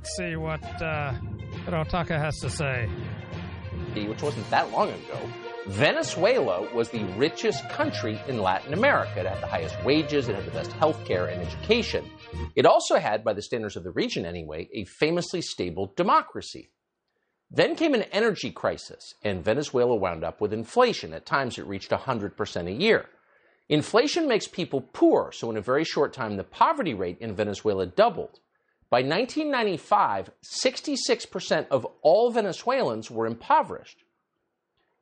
let's see what uh, Rotaka has to say. Which wasn't that long ago. Venezuela was the richest country in Latin America. It had the highest wages, it had the best health care and education. It also had, by the standards of the region anyway, a famously stable democracy. Then came an energy crisis, and Venezuela wound up with inflation. At times, it reached 100% a year. Inflation makes people poor, so in a very short time, the poverty rate in Venezuela doubled. By 1995, 66% of all Venezuelans were impoverished.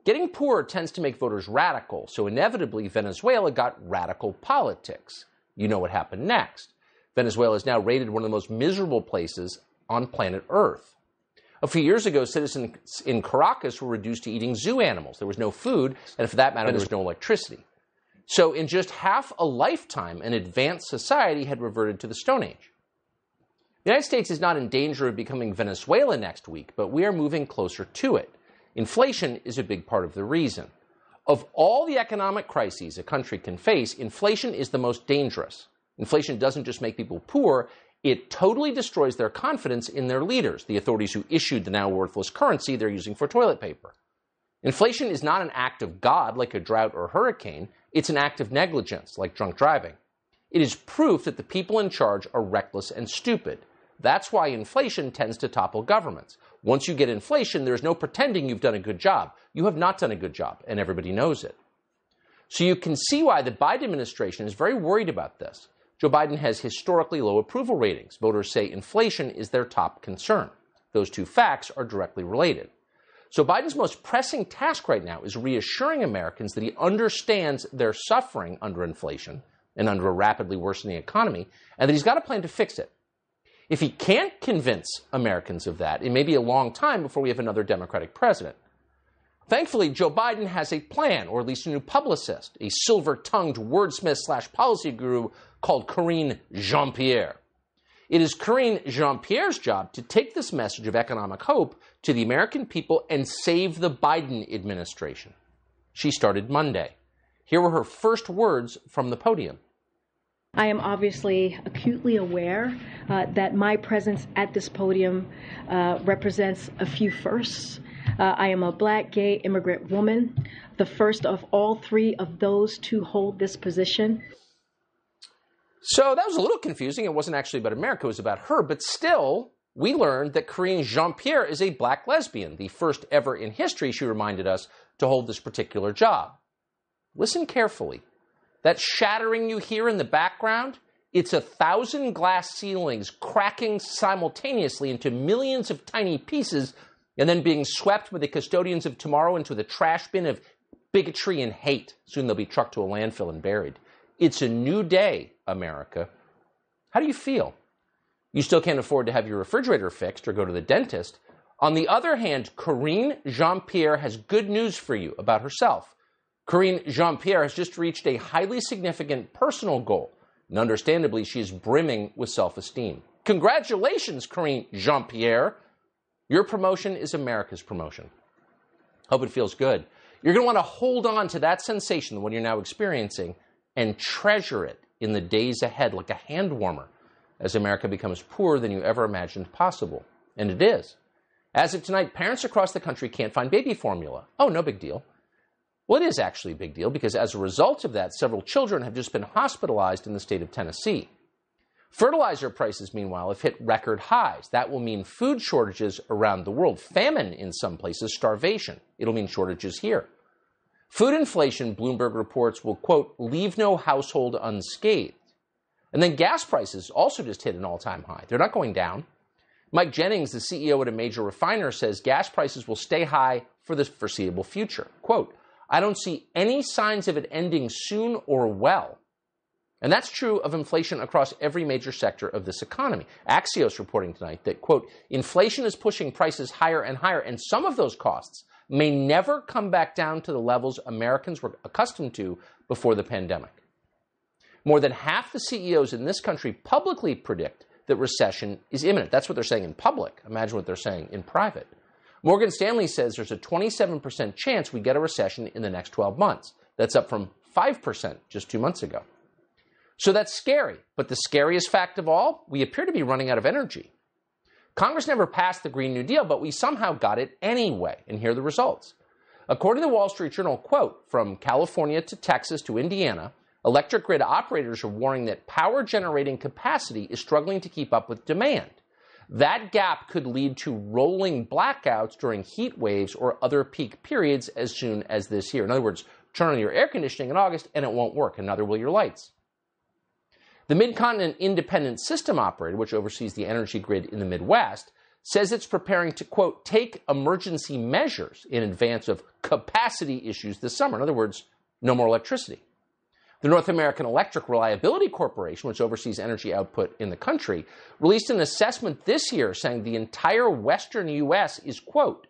Getting poorer tends to make voters radical, so inevitably, Venezuela got radical politics. You know what happened next. Venezuela is now rated one of the most miserable places on planet Earth. A few years ago, citizens in Caracas were reduced to eating zoo animals. There was no food, and for that matter, there was no electricity. So, in just half a lifetime, an advanced society had reverted to the Stone Age. The United States is not in danger of becoming Venezuela next week, but we are moving closer to it. Inflation is a big part of the reason. Of all the economic crises a country can face, inflation is the most dangerous. Inflation doesn't just make people poor, it totally destroys their confidence in their leaders, the authorities who issued the now worthless currency they're using for toilet paper. Inflation is not an act of God like a drought or hurricane, it's an act of negligence like drunk driving. It is proof that the people in charge are reckless and stupid. That's why inflation tends to topple governments. Once you get inflation, there's no pretending you've done a good job. You have not done a good job, and everybody knows it. So you can see why the Biden administration is very worried about this. Joe Biden has historically low approval ratings. Voters say inflation is their top concern. Those two facts are directly related. So Biden's most pressing task right now is reassuring Americans that he understands their suffering under inflation and under a rapidly worsening economy, and that he's got a plan to fix it. If he can't convince Americans of that, it may be a long time before we have another Democratic president. Thankfully, Joe Biden has a plan, or at least a new publicist, a silver tongued wordsmith slash policy guru called Karine Jean Pierre. It is Karine Jean Pierre's job to take this message of economic hope to the American people and save the Biden administration. She started Monday. Here were her first words from the podium. I am obviously acutely aware uh, that my presence at this podium uh, represents a few firsts. Uh, I am a black, gay, immigrant woman, the first of all three of those to hold this position. So that was a little confusing. It wasn't actually about America, it was about her. But still, we learned that Karine Jean Pierre is a black lesbian, the first ever in history, she reminded us, to hold this particular job. Listen carefully. That shattering you hear in the background, it's a thousand glass ceilings cracking simultaneously into millions of tiny pieces and then being swept by the custodians of tomorrow into the trash bin of bigotry and hate. Soon they'll be trucked to a landfill and buried. It's a new day, America. How do you feel? You still can't afford to have your refrigerator fixed or go to the dentist. On the other hand, Karine Jean Pierre has good news for you about herself. Karine Jean Pierre has just reached a highly significant personal goal, and understandably, she is brimming with self esteem. Congratulations, Karine Jean Pierre. Your promotion is America's promotion. Hope it feels good. You're going to want to hold on to that sensation, the one you're now experiencing, and treasure it in the days ahead like a hand warmer as America becomes poorer than you ever imagined possible. And it is. As of tonight, parents across the country can't find baby formula. Oh, no big deal. Well, it is actually a big deal because as a result of that, several children have just been hospitalized in the state of Tennessee. Fertilizer prices, meanwhile, have hit record highs. That will mean food shortages around the world, famine in some places, starvation. It'll mean shortages here. Food inflation, Bloomberg reports, will, quote, leave no household unscathed. And then gas prices also just hit an all time high. They're not going down. Mike Jennings, the CEO at a major refiner, says gas prices will stay high for the foreseeable future. Quote, I don't see any signs of it ending soon or well. And that's true of inflation across every major sector of this economy. Axios reporting tonight that, quote, inflation is pushing prices higher and higher, and some of those costs may never come back down to the levels Americans were accustomed to before the pandemic. More than half the CEOs in this country publicly predict that recession is imminent. That's what they're saying in public. Imagine what they're saying in private. Morgan Stanley says there's a 27% chance we get a recession in the next 12 months. That's up from 5% just two months ago. So that's scary. But the scariest fact of all, we appear to be running out of energy. Congress never passed the Green New Deal, but we somehow got it anyway. And here are the results. According to the Wall Street Journal, quote, from California to Texas to Indiana, electric grid operators are warning that power generating capacity is struggling to keep up with demand. That gap could lead to rolling blackouts during heat waves or other peak periods as soon as this year. In other words, turn on your air conditioning in August and it won't work, and neither will your lights. The Midcontinent Independent System Operator, which oversees the energy grid in the Midwest, says it's preparing to, quote, take emergency measures in advance of capacity issues this summer. In other words, no more electricity. The North American Electric Reliability Corporation, which oversees energy output in the country, released an assessment this year saying the entire western U.S. is, quote,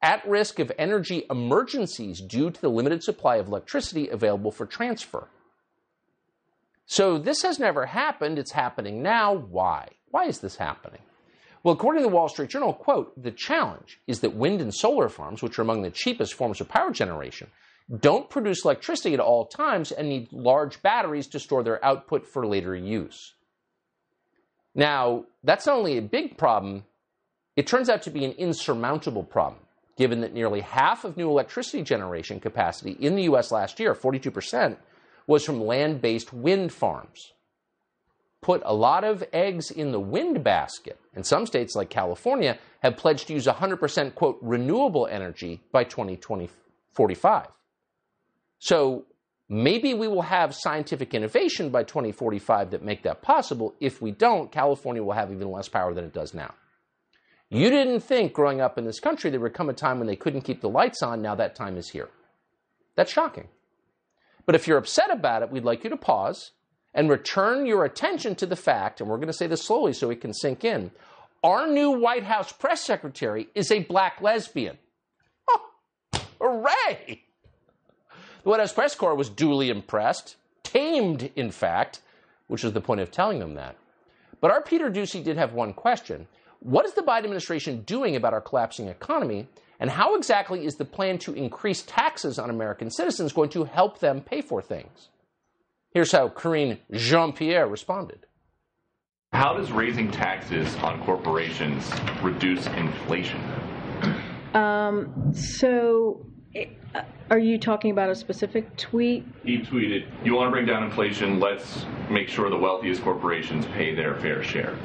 at risk of energy emergencies due to the limited supply of electricity available for transfer. So this has never happened. It's happening now. Why? Why is this happening? Well, according to the Wall Street Journal, quote, the challenge is that wind and solar farms, which are among the cheapest forms of power generation, don't produce electricity at all times and need large batteries to store their output for later use. Now, that's not only a big problem, it turns out to be an insurmountable problem, given that nearly half of new electricity generation capacity in the US last year, 42%, was from land based wind farms. Put a lot of eggs in the wind basket, and some states like California have pledged to use 100% quote renewable energy by 2045. So maybe we will have scientific innovation by 2045 that make that possible. If we don't, California will have even less power than it does now. You didn't think growing up in this country there would come a time when they couldn't keep the lights on. Now that time is here. That's shocking. But if you're upset about it, we'd like you to pause and return your attention to the fact, and we're going to say this slowly so it can sink in. Our new White House press secretary is a black lesbian. Oh, hooray! The White House press corps was duly impressed, tamed, in fact, which is the point of telling them that. But our Peter Doocy did have one question. What is the Biden administration doing about our collapsing economy? And how exactly is the plan to increase taxes on American citizens going to help them pay for things? Here's how Karine Jean Pierre responded. How does raising taxes on corporations reduce inflation? Um, so Uh, are you talking about a specific tweet? He tweeted, You want to bring down inflation, let's make sure the wealthiest corporations pay their fair share.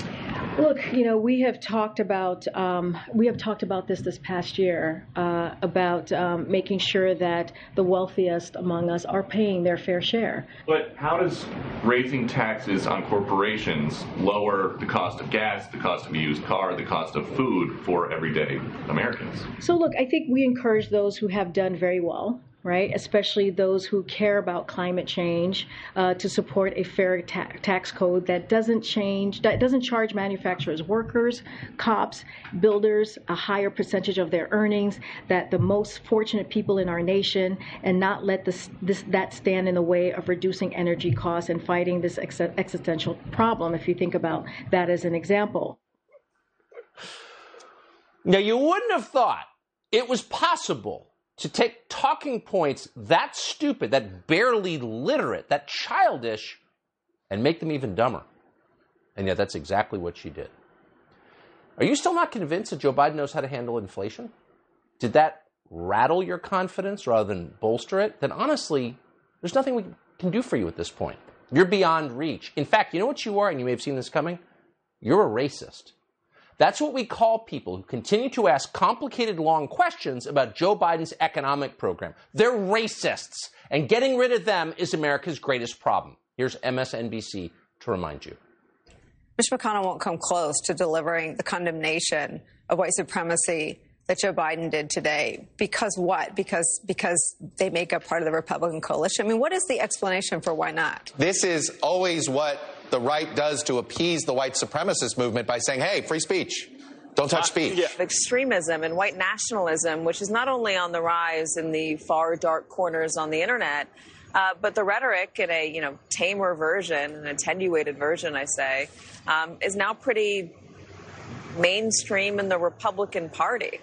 Look, you know, we have talked about um, we have talked about this this past year uh, about um, making sure that the wealthiest among us are paying their fair share. But how does raising taxes on corporations lower the cost of gas, the cost of a used car, the cost of food for everyday Americans? So, look, I think we encourage those who have done very well right? Especially those who care about climate change, uh, to support a fair ta- tax code that doesn't change, that doesn't charge manufacturers, workers, cops, builders a higher percentage of their earnings, that the most fortunate people in our nation, and not let this, this that stand in the way of reducing energy costs and fighting this ex- existential problem. If you think about that as an example. Now, you wouldn't have thought it was possible to take talking points that stupid, that barely literate, that childish, and make them even dumber. And yet, that's exactly what she did. Are you still not convinced that Joe Biden knows how to handle inflation? Did that rattle your confidence rather than bolster it? Then honestly, there's nothing we can do for you at this point. You're beyond reach. In fact, you know what you are, and you may have seen this coming? You're a racist. That's what we call people who continue to ask complicated, long questions about Joe Biden's economic program. They're racists, and getting rid of them is America's greatest problem. Here's MSNBC to remind you. Mitch McConnell won't come close to delivering the condemnation of white supremacy that Joe Biden did today. Because what? Because because they make up part of the Republican coalition. I mean, what is the explanation for why not? This is always what the right does to appease the white supremacist movement by saying, hey, free speech. Don't touch speech. Uh, yeah. Extremism and white nationalism, which is not only on the rise in the far dark corners on the internet, uh, but the rhetoric in a you know tamer version, an attenuated version, I say, um, is now pretty mainstream in the Republican Party.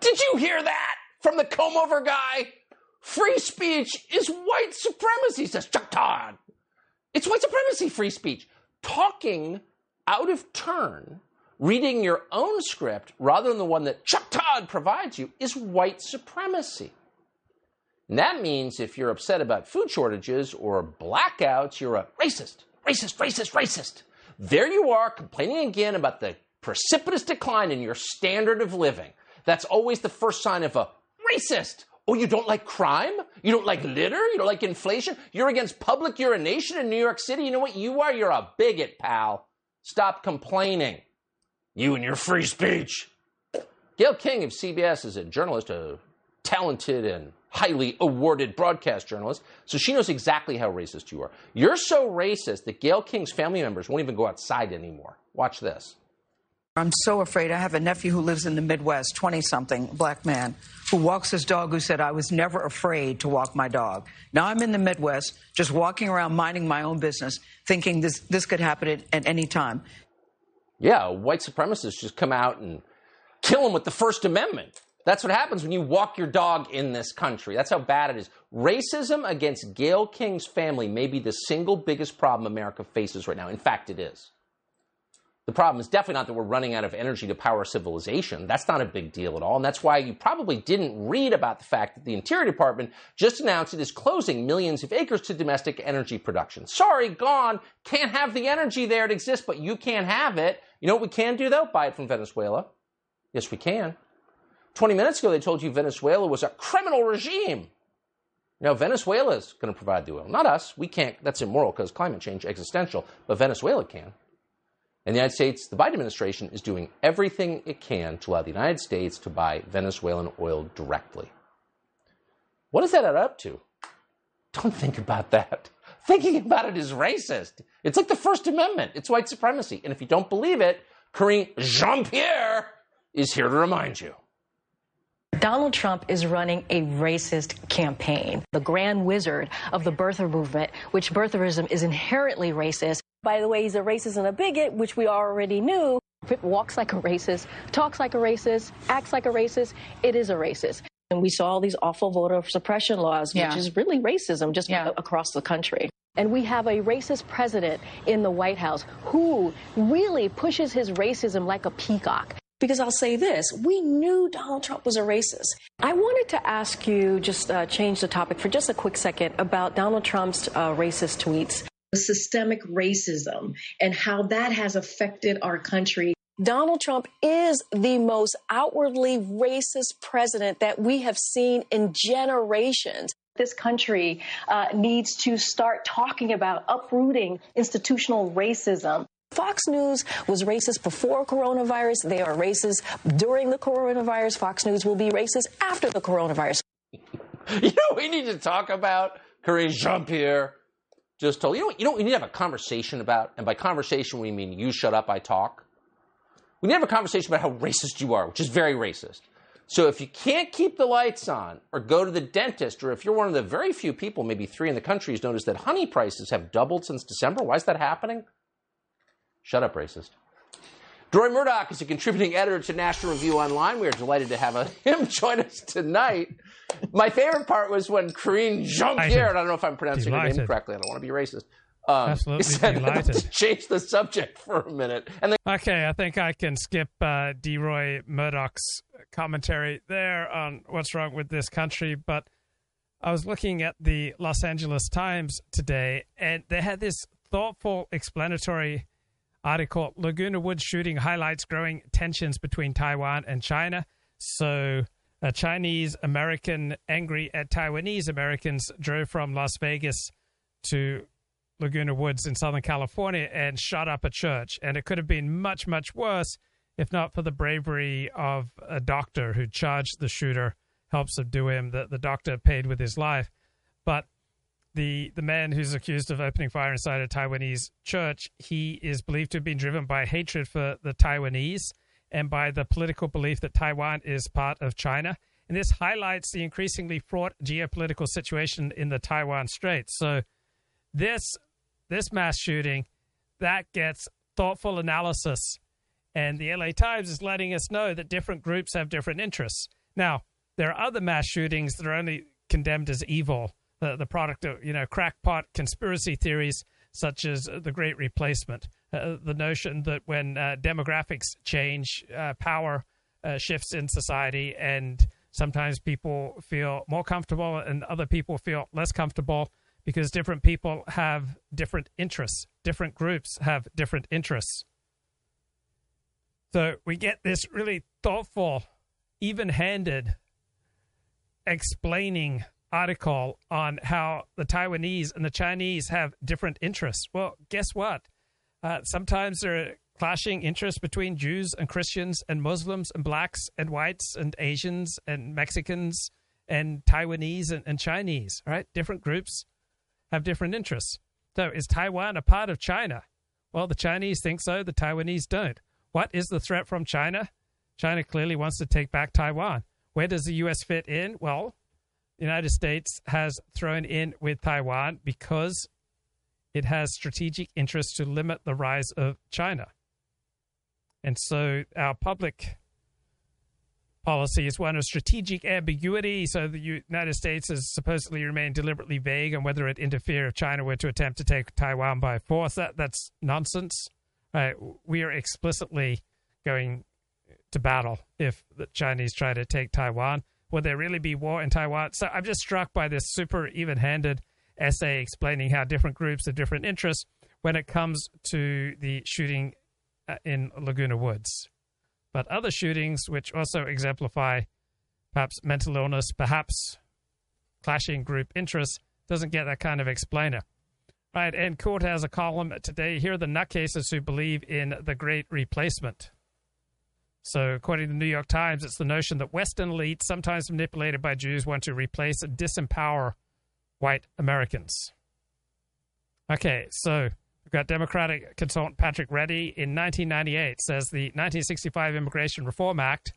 Did you hear that from the comb over guy? Free speech is white supremacy, says Chuck Todd. It's white supremacy free speech. Talking out of turn, reading your own script rather than the one that Chuck Todd provides you is white supremacy. And that means if you're upset about food shortages or blackouts, you're a racist, racist, racist, racist. There you are complaining again about the precipitous decline in your standard of living. That's always the first sign of a racist. Oh, you don't like crime? You don't like litter? You don't like inflation? You're against public urination in New York City? You know what you are? You're a bigot, pal. Stop complaining. You and your free speech. Gayle King of CBS is a journalist, a talented and highly awarded broadcast journalist, so she knows exactly how racist you are. You're so racist that Gayle King's family members won't even go outside anymore. Watch this. I'm so afraid. I have a nephew who lives in the Midwest, 20 something, black man, who walks his dog, who said, I was never afraid to walk my dog. Now I'm in the Midwest, just walking around minding my own business, thinking this, this could happen at, at any time. Yeah, white supremacists just come out and kill him with the First Amendment. That's what happens when you walk your dog in this country. That's how bad it is. Racism against Gayle King's family may be the single biggest problem America faces right now. In fact, it is. The problem is definitely not that we're running out of energy to power civilization. That's not a big deal at all. And that's why you probably didn't read about the fact that the Interior Department just announced it is closing millions of acres to domestic energy production. Sorry, gone. Can't have the energy there. It exists, but you can't have it. You know what we can do, though? Buy it from Venezuela. Yes, we can. 20 minutes ago, they told you Venezuela was a criminal regime. Now, Venezuela is going to provide the oil, not us. We can't. That's immoral because climate change existential, but Venezuela can. And the United States, the Biden administration is doing everything it can to allow the United States to buy Venezuelan oil directly. What does that add up to? Don't think about that. Thinking about it is racist. It's like the First Amendment. It's white supremacy. And if you don't believe it, Karine Jean Pierre is here to remind you. Donald Trump is running a racist campaign. The grand wizard of the birther movement, which birtherism is inherently racist. By the way, he's a racist and a bigot, which we already knew. If it Walks like a racist, talks like a racist, acts like a racist. It is a racist. And we saw all these awful voter suppression laws, Yeah. which is really racism just Yeah. across the country. And we have a racist president in the White House who really pushes his racism like a peacock. Because I'll say this we knew Donald Trump was a racist. I wanted to ask you, just uh, change the topic for just a quick second, about Donald Trump's uh, racist tweets. The systemic racism and how that has affected our country. Donald Trump is the most outwardly racist president that we have seen in generations. This country uh, needs to start talking about uprooting institutional racism. Fox News was racist before coronavirus. They are racist during the coronavirus. Fox News will be racist after the coronavirus. You know we need to talk about? Karine Jean Pierre just told you know you know we need to have a conversation about, and by conversation we mean you shut up, I talk. We need to have a conversation about how racist you are, which is very racist. So if you can't keep the lights on, or go to the dentist, or if you're one of the very few people, maybe three in the country, who's noticed that honey prices have doubled since December, why is that happening? Shut up, racist. Troy Murdoch is a contributing editor to National Review Online. We are delighted to have a, him join us tonight. My favorite part was when Karine Jean Pierre, I don't know if I'm pronouncing her name correctly, I don't want to be racist, um, Absolutely said, delighted. Change the subject for a minute. And then Okay, I think I can skip uh, D. Roy Murdoch's commentary there on what's wrong with this country. But I was looking at the Los Angeles Times today, and they had this thoughtful, explanatory article Laguna Woods shooting highlights growing tensions between Taiwan and China. So, a Chinese American angry at Taiwanese Americans drove from Las Vegas to Laguna Woods in Southern California and shot up a church. And it could have been much, much worse if not for the bravery of a doctor who charged the shooter, helped subdue him. The, the doctor paid with his life. But the the man who's accused of opening fire inside a Taiwanese church, he is believed to have been driven by hatred for the Taiwanese and by the political belief that Taiwan is part of China. And this highlights the increasingly fraught geopolitical situation in the Taiwan Strait. So this this mass shooting that gets thoughtful analysis and the LA Times is letting us know that different groups have different interests. Now, there are other mass shootings that are only condemned as evil, the, product of, you know, crackpot conspiracy theories such as the Great Replacement. uh, the notion that when uh, demographics change, uh, power uh, shifts in society, and sometimes people feel more comfortable and other people feel less comfortable because different people have different interests, different groups have different interests. So we get this really thoughtful, even handed explaining article on how the Taiwanese and the Chinese have different interests. Well, guess what? Uh, sometimes there are clashing interests between Jews and Christians and Muslims and blacks and whites and Asians and Mexicans and Taiwanese and, and Chinese, right? Different groups have different interests. So is Taiwan a part of China? Well, the Chinese think so, the Taiwanese don't. What is the threat from China? China clearly wants to take back Taiwan. Where does the U.S. fit in? Well, the United States has thrown in with Taiwan because it has strategic interest to limit the rise of China. And so our public policy is one of strategic ambiguity. So the United States has supposedly remained deliberately vague on whether it interfere if China were to attempt to take Taiwan by force. That that's nonsense. Right? We are explicitly going to battle if the Chinese try to take Taiwan. Will there really be war in Taiwan? So I'm just struck by this super even handed essay explaining how different groups have different interests when it comes to the shooting uh, in Laguna Woods. But other shootings, which also exemplify perhaps mental illness, perhaps clashing group interests, doesn't get that kind of explainer. Right, and Court has a column today. Here are the nutcases who believe in the great replacement. So, according to the New York Times, it's the notion that Western elites, sometimes manipulated by Jews, want to replace and disempower white Americans. Okay, so we've got Democratic consultant Patrick Reddy in 1998 says the 1965 Immigration Reform Act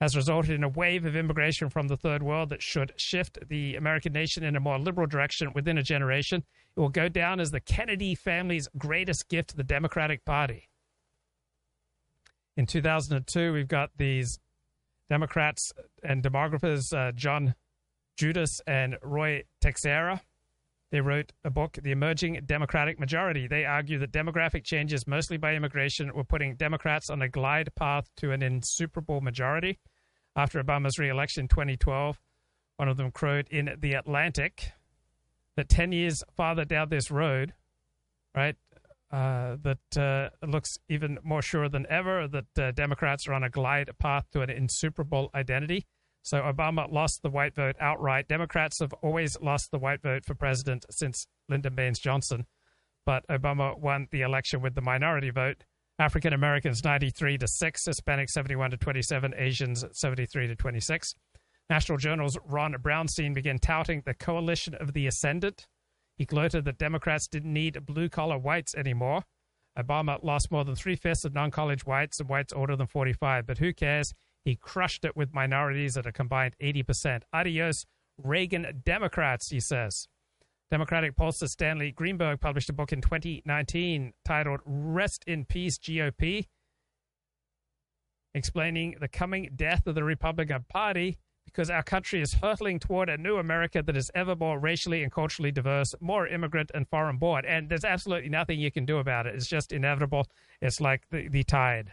has resulted in a wave of immigration from the third world that should shift the American nation in a more liberal direction within a generation. It will go down as the Kennedy family's greatest gift to the Democratic Party. In 2002, we've got these Democrats and demographers, uh, John Judis and Ruy Teixeira. They wrote a book, The Emerging Democratic Majority. They argue that demographic changes, mostly by immigration, were putting Democrats on a glide path to an insuperable majority. After Obama's reelection in 2012, one of them crowed in The Atlantic that 10 years farther down this road, right, uh, that uh, looks even more sure than ever that uh, Democrats are on a glide path to an insuperable identity. So Obama lost the white vote outright. Democrats have always lost the white vote for president since Lyndon Baines Johnson, but Obama won the election with the minority vote. African Americans 93 to 6, Hispanics 71 to 27, Asians 73 to 26. National Journal's Ron Brownstein began touting the coalition of the ascendant he gloated that Democrats didn't need blue collar whites anymore. Obama lost more than three fifths of non college whites and whites older than 45, but who cares? He crushed it with minorities at a combined 80%. Adios, Reagan Democrats, he says. Democratic pollster Stanley Greenberg published a book in 2019 titled Rest in Peace GOP, explaining the coming death of the Republican Party because our country is hurtling toward a new America that is ever more racially and culturally diverse, more immigrant and foreign born. And there's absolutely nothing you can do about it. It's just inevitable. It's like the, the tide.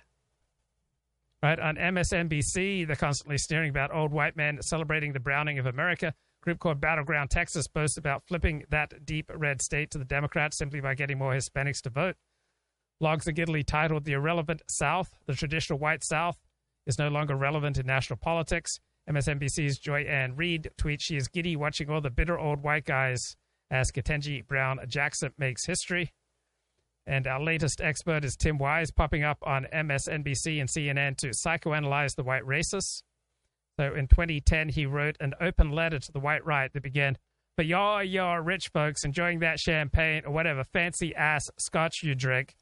Right on MSNBC, they're constantly sneering about old white men celebrating the browning of America. Group called Battleground Texas boasts about flipping that deep red state to the Democrats simply by getting more Hispanics to vote. Logs are giddily titled The Irrelevant South, the traditional white South, is no longer relevant in national politics. MSNBC's Joy Ann Reid tweets she is giddy watching all the bitter old white guys as Ketanji Brown Jackson makes history. And our latest expert is Tim Wise, popping up on MSNBC and CNN to psychoanalyze the white racists. So in 2010, he wrote an open letter to the white right that began, For y'all, y'all rich folks enjoying that champagne or whatever fancy ass scotch you drink,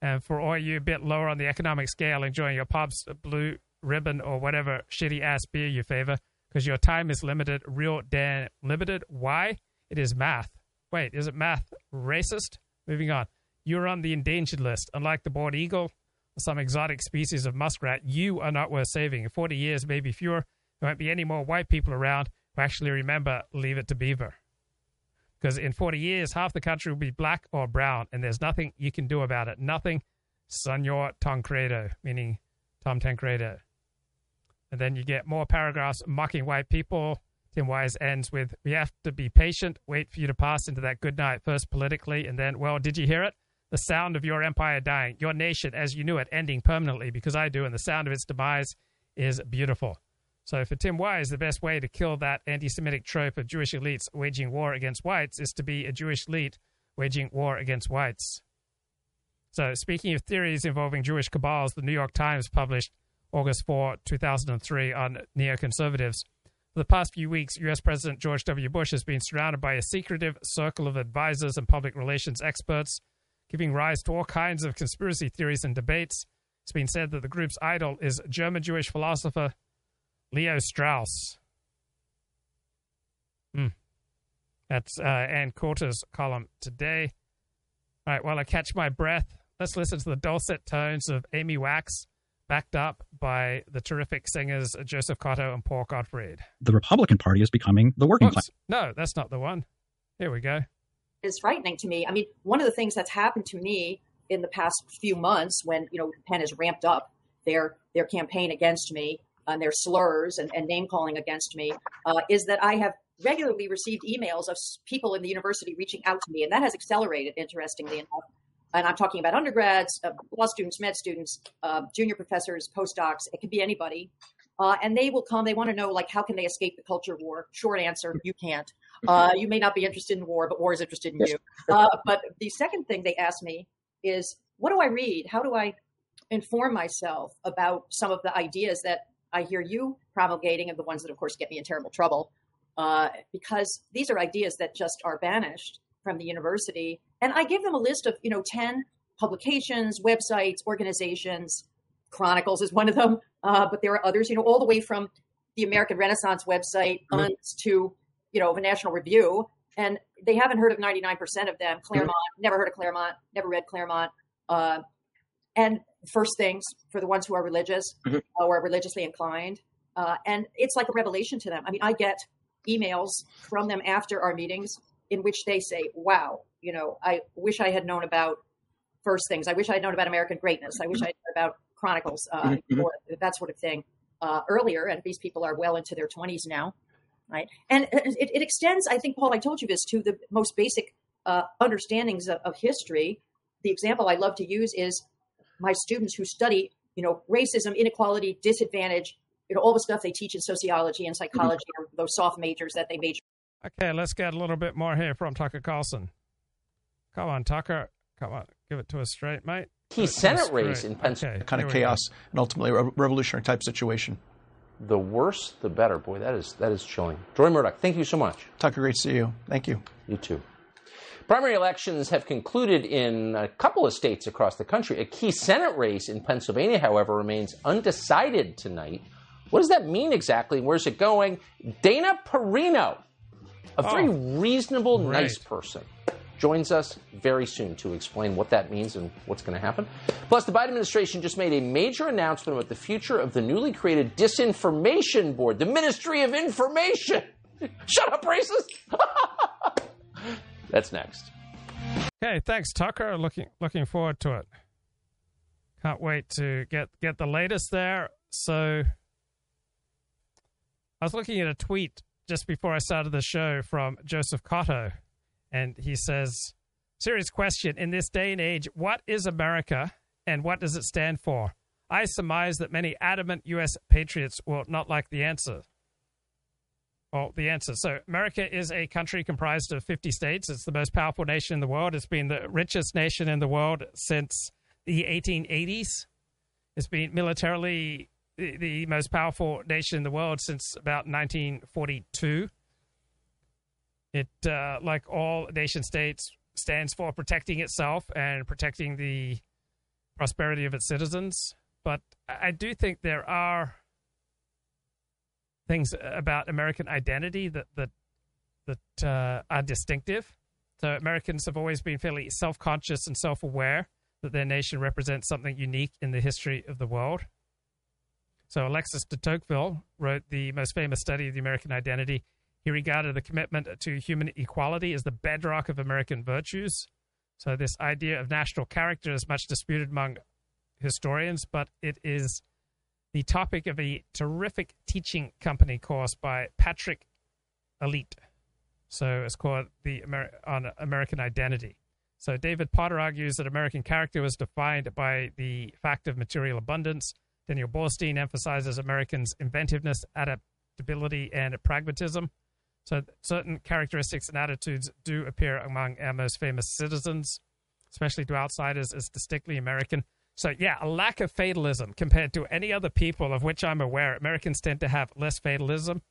and for all you a bit lower on the economic scale enjoying your Pabst uh, blue ribbon or whatever shitty ass beer you favor because your time is limited, real damn limited. Why? It is math. Wait, is it math racist? Moving on. You're on the endangered list. Unlike the bald eagle or some exotic species of muskrat, you are not worth saving. In 40 years, maybe fewer, there won't be any more white people around who actually remember Leave It to Beaver. because in 40 years, half the country will be black or brown, and there's nothing you can do about it. Nothing, Senor Tancredo, meaning Tom Tancredo. And then you get more paragraphs mocking white people. Tim Wise ends with, We have to be patient, wait for you to pass into that good night, first politically, and then, well, did you hear it? The sound of your empire dying, your nation as you knew it ending permanently, because I do, and the sound of its demise is beautiful. So for Tim Wise, the best way to kill that anti-Semitic trope of Jewish elites waging war against whites is to be a Jewish elite waging war against whites. So speaking of theories involving Jewish cabals, the New York Times published August 4, 2003 on neoconservatives. For the past few weeks, U.S. President George W. Bush has been surrounded by a secretive circle of advisors and public relations experts, giving rise to all kinds of conspiracy theories and debates. It's been said that the group's idol is German Jewish philosopher Leo Strauss. Hmm. That's uh, Ann Coulter's column today. All right, while I catch my breath, let's listen to the dulcet tones of Amy Wax, backed up by the terrific singers Joseph Cotto and Paul Gottfried. The Republican Party is becoming the working class. No, that's not the one. Here we go. It's frightening to me. I mean, one of the things that's happened to me in the past few months when, you know, Penn has ramped up their their campaign against me and their slurs and, and name calling against me uh, is that I have regularly received emails of people in the university reaching out to me, and that has accelerated, interestingly enough. And I'm talking about undergrads, uh, law students, med students, uh, junior professors, postdocs. It could be anybody. Uh, and they will come. They want to know, like, how can they escape the culture war? Short answer: you can't. Uh, you may not be interested in war, but war is interested in you. Uh, but the second thing they ask me is, what do I read? How do I inform myself about some of the ideas that I hear you promulgating, and the ones that, of course, get me in terrible trouble, uh, because these are ideas that just are banished from the university. And I give them a list of, you know, 10 publications, websites, organizations. Chronicles is one of them, uh, but there are others, you know, all the way from the American Renaissance website mm-hmm. to, you know, the National Review. And they haven't heard of 99% of them. Claremont, mm-hmm. never heard of Claremont, never read Claremont. Uh, and first things for the ones who are religious mm-hmm. or religiously inclined. Uh, and it's like a revelation to them. I mean, I get emails from them after our meetings in which they say, wow, you know, I wish I had known about first things. I wish I had known about American greatness. I wish I had known about Chronicles, uh, mm-hmm. or that sort of thing uh, earlier. And these people are well into their 20s now, right? And it, it, extends, I think, Paul, I told you this, to the most basic uh, understandings of, of history. The example I love to use is my students who study, you know, racism, inequality, disadvantage, you know, all the stuff they teach in sociology and psychology, mm-hmm. or those soft majors that they major. Okay, let's get a little bit more here from Tucker Carlson. Come on, Tucker. Come on, give it to us straight, mate. Key Senate race in Pennsylvania. Okay, kind of chaos go. and ultimately a revolutionary type situation. The worse, the better. Boy, that is that is chilling. Joy Murdoch, thank you so much. Tucker, great to see you. Thank you. You too. Primary elections have concluded in a couple of states across the country. A key Senate race in Pennsylvania, however, remains undecided tonight. What does that mean exactly? Where's it going? Dana Perino, a very oh, reasonable, right. nice person, joins us very soon to explain what that means and what's going to happen. Plus, the Biden administration just made a major announcement about the future of the newly created Disinformation Board, the Ministry of Information. Shut up, racist! That's next. Okay, thanks, Tucker. Looking looking forward to it. Can't wait to get get the latest there. So I was looking at a tweet just before I started the show from Joseph Cotto, and he says, "Serious question: In this day and age, what is America, and what does it stand for?" I surmise that many adamant U.S. patriots will not like the answer. Well, the answer. So, America is a country comprised of 50 states. It's the most powerful nation in the world. It's been the richest nation in the world since the 1880s. It's been militarily the, most powerful nation in the world since about 1942. It, uh, like all nation states, stands for protecting itself and protecting the prosperity of its citizens. But I do think there are things about American identity that that that uh, are distinctive. So Americans have always been fairly self-conscious and self-aware that their nation represents something unique in the history of the world. So Alexis de Tocqueville wrote the most famous study of the American identity He regarded the commitment to human equality as the bedrock of American virtues. So, this idea of national character is much disputed among historians, but it is the topic of a terrific teaching company course by Patrick Allitt. So, it's called the Amer- on American Identity. So, David Potter argues that American character was defined by the fact of material abundance. Daniel Boorstin emphasizes Americans' inventiveness, adaptability, and pragmatism. So certain characteristics and attitudes do appear among our most famous citizens, especially to outsiders, as distinctly American. So yeah, a lack of fatalism compared to any other people of which I'm aware. Americans tend to have less fatalism.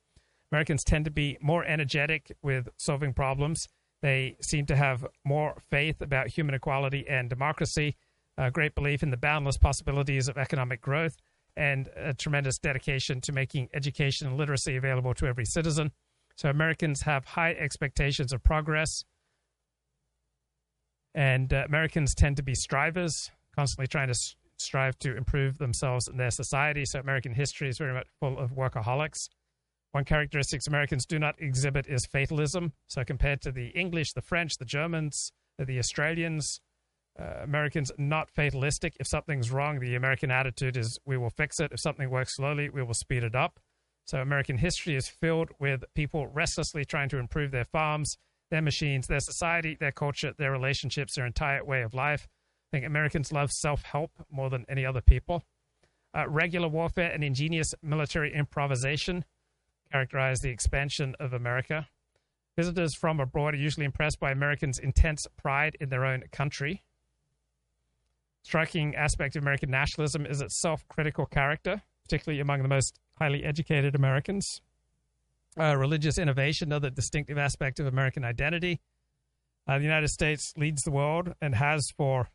Americans tend to be more energetic with solving problems. They seem to have more faith about human equality and democracy, a great belief in the boundless possibilities of economic growth, and a tremendous dedication to making education and literacy available to every citizen. So Americans have high expectations of progress, and uh, Americans tend to be strivers, constantly trying to s- strive to improve themselves and their society. So American history is very much full of workaholics. One characteristic Americans do not exhibit is fatalism. So compared to the English, the French, the Germans, the Australians, uh, Americans not fatalistic. If something's wrong, the American attitude is we will fix it. If something works slowly, we will speed it up. So American history is filled with people restlessly trying to improve their farms, their machines, their society, their culture, their relationships, their entire way of life. I think Americans love self help more than any other people. Uh, regular warfare and ingenious military improvisation characterize the expansion of America. Visitors from abroad are usually impressed by Americans' intense pride in their own country. Striking aspect of American nationalism is its self critical character, particularly among the most highly educated Americans. Uh, religious innovation, another distinctive aspect of American identity. Uh, the United States leads the world and has for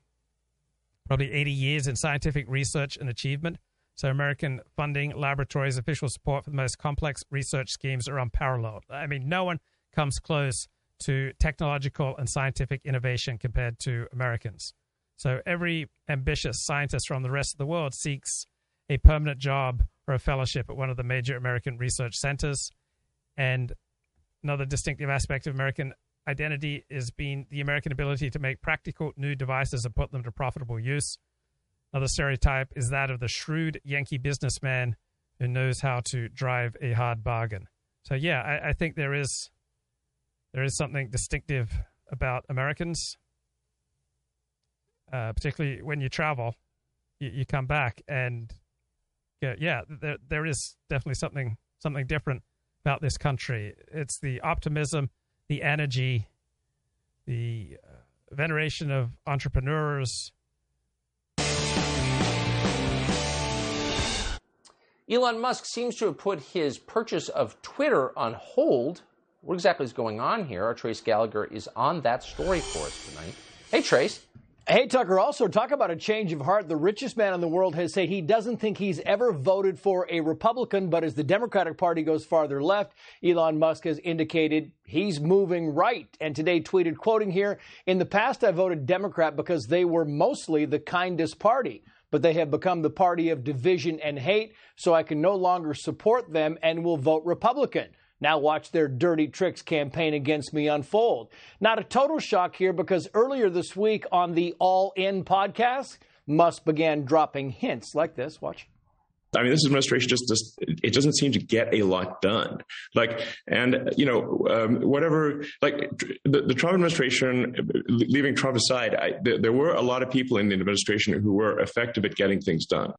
probably 80 years in scientific research and achievement. So, American funding, laboratories, official support for the most complex research schemes are unparalleled. I mean, no one comes close to technological and scientific innovation compared to Americans. So, every ambitious scientist from the rest of the world seeks a permanent job or a fellowship at one of the major American research centers. And another distinctive aspect of American identity is being the American ability to make practical new devices and put them to profitable use. Another stereotype is that of the shrewd Yankee businessman who knows how to drive a hard bargain. So yeah, I, I think there is there is something distinctive about Americans, uh, particularly when you travel. You, you come back and yeah, there there is definitely something something different about this country. It's the optimism, the energy, the uh, veneration of entrepreneurs. Elon Musk seems to have put his purchase of Twitter on hold. What exactly is going on here? Our Trace Gallagher is on that story for us tonight. Hey, Trace. Hey, Tucker, also talk about a change of heart. The richest man in the world has said he doesn't think he's ever voted for a Republican, but as the Democratic Party goes farther left, Elon Musk has indicated he's moving right. And today tweeted, quoting here, in the past I voted Democrat because they were mostly the kindest party, but they have become the party of division and hate, so I can no longer support them and will vote Republican. Now watch their dirty tricks campaign against me unfold. Not a total shock here because earlier this week on the All In podcast, Musk began dropping hints like this. Watch. I mean, this administration just, just it doesn't seem to get a lot done. Like, and you know, um, whatever, like the, the, Trump administration, leaving Trump aside, I, there, there were a lot of people in the administration who were effective at getting things done.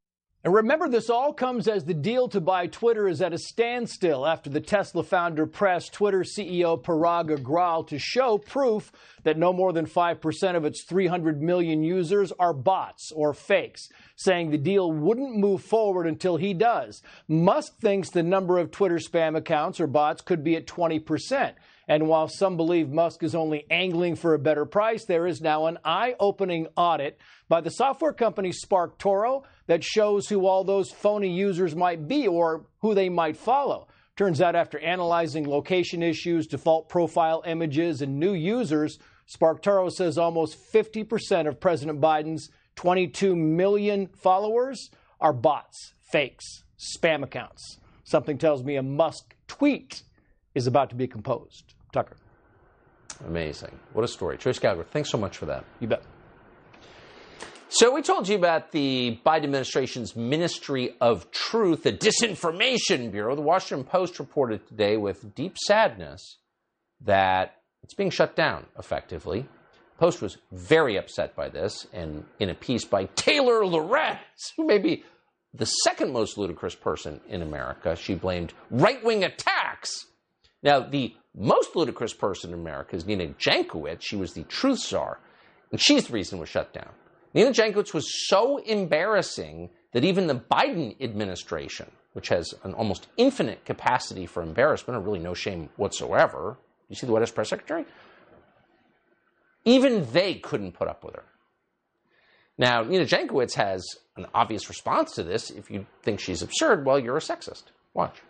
And remember, this all comes as the deal to buy Twitter is at a standstill after the Tesla founder pressed Twitter CEO Parag Agrawal to show proof that no more than 5% of its 300 million users are bots or fakes, saying the deal wouldn't move forward until he does. Musk thinks the number of Twitter spam accounts or bots could be at 20%. And while some believe Musk is only angling for a better price, there is now an eye opening audit by the software company SparkToro that shows who all those phony users might be or who they might follow. Turns out, after analyzing location issues, default profile images, and new users, SparkToro says almost 50% of President Biden's 22 million followers are bots, fakes, spam accounts. Something tells me a Musk tweet is about to be composed. Tucker. Amazing. What a story. Trace Gallagher, thanks so much for that. You bet. So, we told you about the Biden administration's Ministry of Truth, the Disinformation Bureau. The Washington Post reported today with deep sadness that it's being shut down effectively. Post was very upset by this, and in a piece by Taylor Lorenz, who may be the second most ludicrous person in America, she blamed right wing attacks. Now, the most ludicrous person in America is Nina Jankowicz. She was the truth czar, and she's the reason it was shut down. Nina Jankowicz was so embarrassing that even the Biden administration, which has an almost infinite capacity for embarrassment or really no shame whatsoever, you see the White House press secretary? Even they couldn't put up with her. Now, Nina Jankowicz has an obvious response to this. If you think she's absurd, well, you're a sexist. Watch.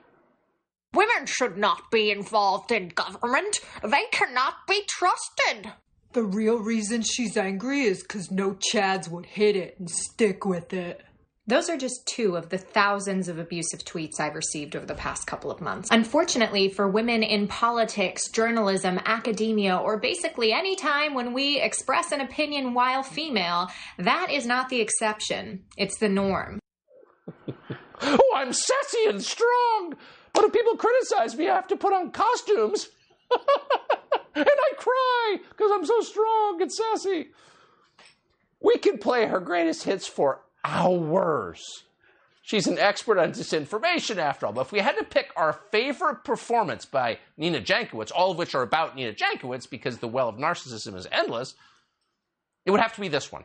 Women should not be involved in government. They cannot be trusted. The real reason she's angry is because no Chads would hit it and stick with it. Those are just two of the thousands of abusive tweets I've received over the past couple of months. Unfortunately, for women in politics, journalism, academia, or basically any time when we express an opinion while female, that is not the exception. It's the norm. oh, I'm sassy and strong, but if people criticize me, I have to put on costumes. and I cry because I'm so strong and sassy. We could play her greatest hits for hours. She's an expert on disinformation, after all. But if we had to pick our favorite performance by Nina Jankowicz, all of which are about Nina Jankowicz because the well of narcissism is endless, it would have to be this one.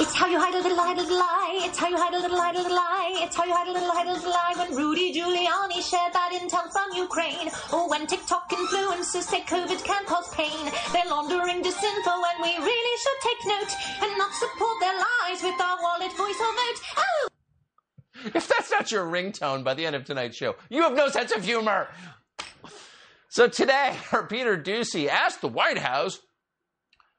It's how you hide a little, hide a little lie. It's how you hide a little, hide a little lie. It's how you hide a little, hide a little lie. When Rudy Giuliani shared that intel from Ukraine, or when TikTok influencers say COVID can cause pain, they're laundering disinfo, and we really should take note and not support their lies with our wallet, voice, or vote. Oh. If that's not your ringtone by the end of tonight's show, you have no sense of humor. So today, our Peter Doocy asked the White House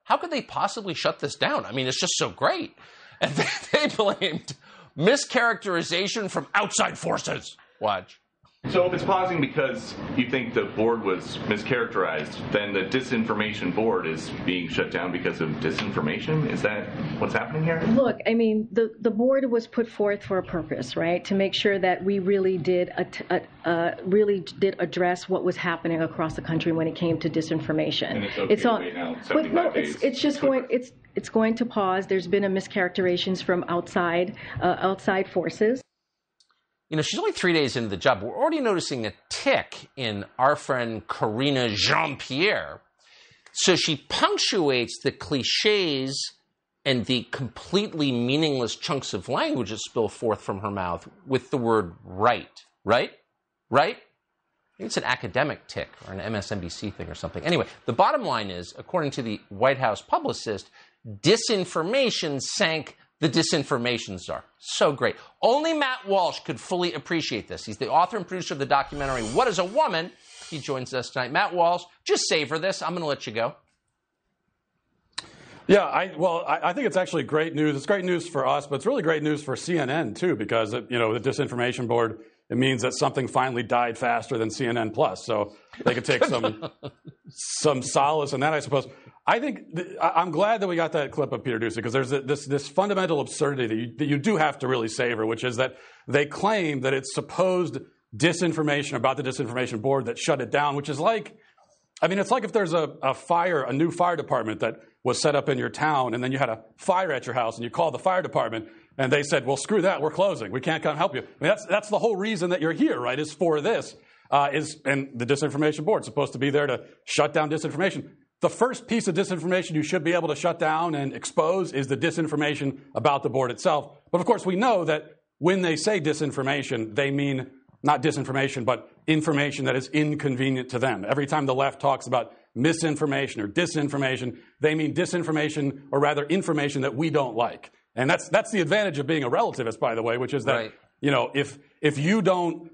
how could they possibly shut this down? I mean, it's just so great. And they, they blamed mischaracterization from outside forces. Watch. So if it's pausing because you think the board was mischaracterized, then the disinformation board is being shut down because of disinformation? Is that what's happening here? Look, I mean, the, the board was put forth for a purpose, right? To make sure that we really did a, uh, really did address what was happening across the country when it came to disinformation. And it's okay it's to on, wait now, but no, it's it's just going it's it's going to pause. There's been a mischaracterizations from outside uh, outside forces. You know, she's only three days into the job. We're already noticing a tick in our friend Karine Jean Pierre. So she punctuates the cliches and the completely meaningless chunks of language that spill forth from her mouth with the word right. Right? Right? It's an academic tick or an MSNBC thing or something. Anyway, the bottom line is, according to the White House publicist, disinformation sank the disinformation czar. So great. Only Matt Walsh could fully appreciate this. He's the author and producer of the documentary What is a Woman? He joins us tonight. Matt Walsh, just savor this. I'm going to let you go. Yeah, I, well, I, I think it's actually great news. It's great news for us, but it's really great news for CNN too, because it, you know the disinformation board. It means that something finally died faster than CNN Plus, so they could take some some solace in that, I suppose. I think th- I'm glad that we got that clip of Peter Doocy because there's a, this this fundamental absurdity that you, that you do have to really savor, which is that they claim that it's supposed disinformation about the disinformation board that shut it down, which is like I mean, it's like if there's a, a fire, a new fire department that was set up in your town, and then you had a fire at your house, and you called the fire department, and they said, "Well, screw that, we're closing. We can't come help you." I mean, that's that's the whole reason that you're here, right? Is for this. Uh, is and the disinformation board is supposed to be there to shut down disinformation. The first piece of disinformation you should be able to shut down and expose is the disinformation about the board itself. But of course, we know that when they say disinformation, they mean not disinformation, but information that is inconvenient to them. Every time the left talks about misinformation or disinformation, they mean disinformation or rather information that we don't like. And that's that's the advantage of being a relativist, by the way, which is that Right. you know if if you don't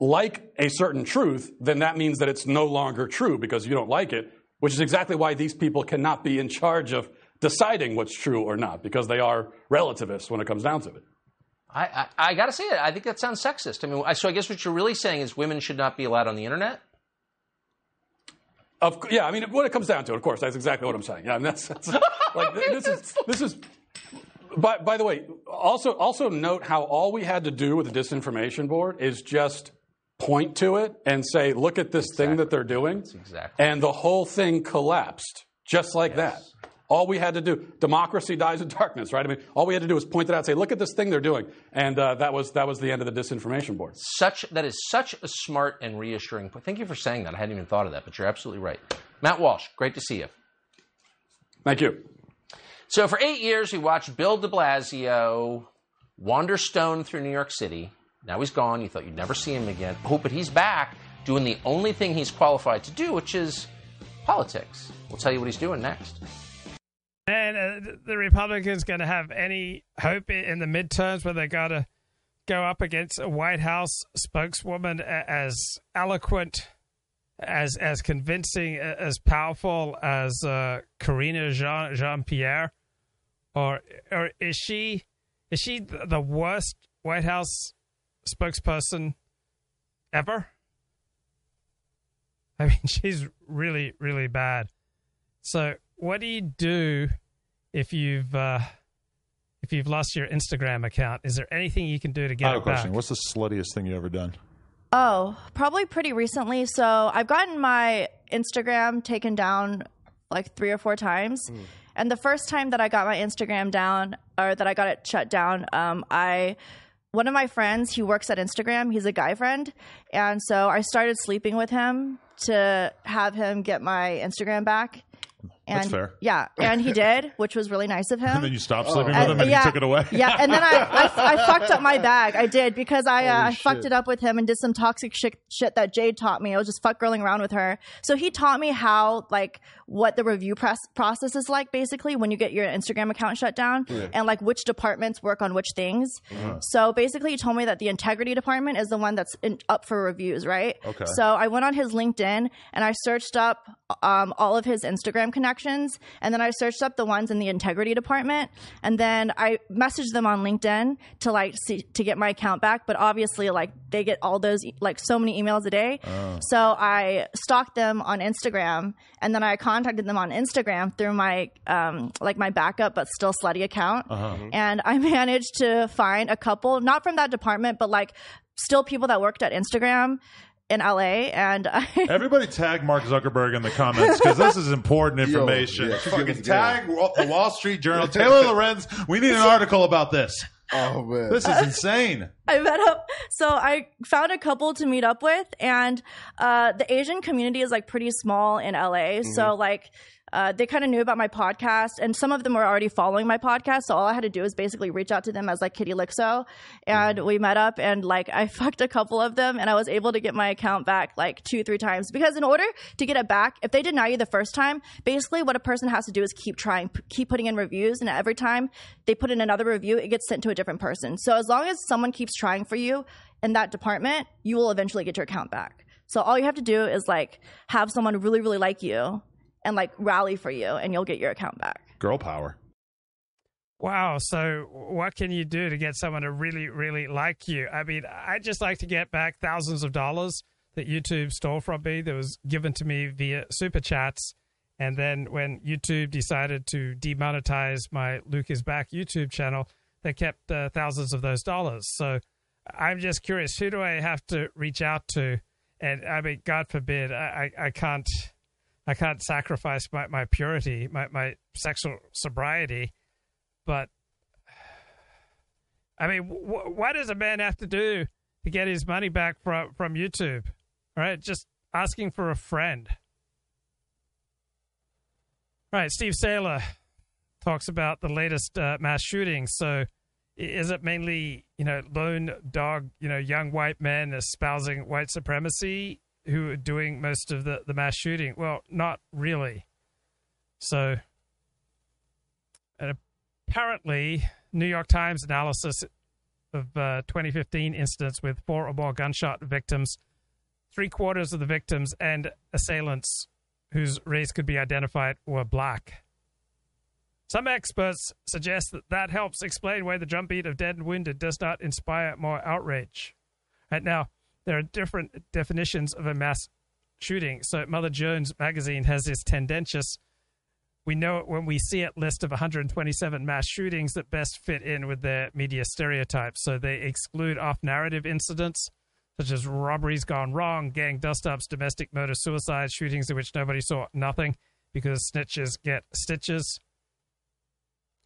like a certain truth, then that means that it's no longer true because you don't like it, which is exactly why these people cannot be in charge of deciding what's true or not because they are relativists when it comes down to it. I, I, I got to say it. I think that sounds sexist. I mean, I- so I guess what you're really saying is women should not be allowed on the internet. Of yeah, I mean, when it comes down to it, of course, that's exactly what I'm saying. Yeah, and that's, that's like this is this is. By, by the way, also also note how all we had to do with the disinformation board is just point to it and say, "Look at this thing that they're doing," exactly. and the whole thing collapsed just like that. All we had to do, democracy dies in darkness, right? I mean, all we had to do was point it out, and say, "Look at this thing they're doing," and uh, that was that was the end of the disinformation board. Such that is such a smart and reassuring point. Thank you for saying that. I hadn't even thought of that, but you're absolutely right. Matt Walsh, great to see you. Thank you. So for eight years, we watched Bill De Blasio wander stone through New York City. Now he's gone. You thought you'd never see him again. Oh, but he's back doing the only thing he's qualified to do, which is politics. We'll tell you what he's doing next. And uh, the Republicans going to have any hope in the midterms where they got to go up against a White House spokeswoman as eloquent, as as convincing, as powerful as uh, Karine Jean Jean Pierre, or or is she is she the worst White House spokesperson ever? I mean, she's really really bad. So, what do you do if you've uh, if you've lost your Instagram account? Is there anything you can do to I get have a it back? What's the sluttiest thing you ever done? Oh, probably pretty recently. So I've gotten my Instagram taken down like three or four times. And the first time that I got my Instagram down or that I got it shut down, um, I one of my friends, he works at Instagram. He's a guy friend, and so I started sleeping with him to have him get my Instagram back. And That's fair. Yeah, and he did, which was really nice of him. And then you stopped sleeping with him and yeah, he took it away. Yeah, and then I, I, I fucked up my bag. I did because I, uh, Holy I fucked shit. it up with him and did some toxic shit, shit that Jade taught me. I was just fuck girling around with her. So he taught me how, like, what the review press process is like, basically, when you get your Instagram account shut down Yeah. and, like, which departments work on which things. Uh-huh. So basically, he told me that the integrity department is the one that's in, up for reviews, right? Okay. So I went on his LinkedIn and I searched up um, all of his Instagram connections, and then I searched up the ones in the integrity department, and then I messaged them on LinkedIn to like see to get my account back. But obviously, like they get all those like so many emails a day, Oh. so I stalked them on Instagram, and then I contacted them on Instagram through my um, like my backup but still slutty account, Uh-huh. and I managed to find a couple, not from that department, but like still people that worked at Instagram in LA, and I Everybody tag Mark Zuckerberg in the comments because this is important information. yeah, Fucking tag Wa- the Wall Street Journal. Taylor Lorenz, we need an article about this. Oh man, This is insane. I met up. So I found a couple to meet up with, and uh, the Asian community is like pretty small in LA. So Mhm. like. Uh, they kind of knew about my podcast, and some of them were already following my podcast. So all I had to do was basically reach out to them as like Kitty Lixo, and we met up, and like I fucked a couple of them, and I was able to get my account back like two, three times. Because in order to get it back, if they deny you the first time, basically what a person has to do is keep trying, p- keep putting in reviews, and every time they put in another review, it gets sent to a different person. So as long as someone keeps trying for you in that department, you will eventually get your account back. So all you have to do is like have someone really, really like you and like rally for you, and you'll get your account back. Girl power. Wow. So, what can you do to get someone to really, really like you? I mean, I'd just like to get back thousands of dollars that YouTube stole from me that was given to me via super chats. And then when YouTube decided to demonetize my Luke is Back YouTube channel, they kept uh, thousands of those dollars. So, I'm just curious who do I have to reach out to? And I mean, God forbid, I, I, I can't. I can't sacrifice my, my purity, my, my sexual sobriety but I mean, wh- what does a man have to do to get his money back from from YouTube? Right, just asking for a friend. Right, Steve Sailer talks about the latest uh, mass shootings. So, is it mainly you know lone dog, you know, young white men espousing white supremacy who are doing most of the the mass shooting? Well, not really. So, and apparently, New York Times analysis of uh, 2015 incidents with four or more gunshot victims. Three quarters of the victims and assailants whose race could be identified were black. Some experts suggest that that helps explain why the drumbeat of Dead and Wounded does not inspire more outrage. Right now, there are different definitions of a mass shooting. So, Mother Jones magazine has this tendentious we know it when we see it list of 127 mass shootings that best fit in with their media stereotypes. So they exclude off narrative incidents such as robberies gone wrong, gang dust ups, domestic murder, suicide, shootings in which nobody saw nothing because snitches get stitches.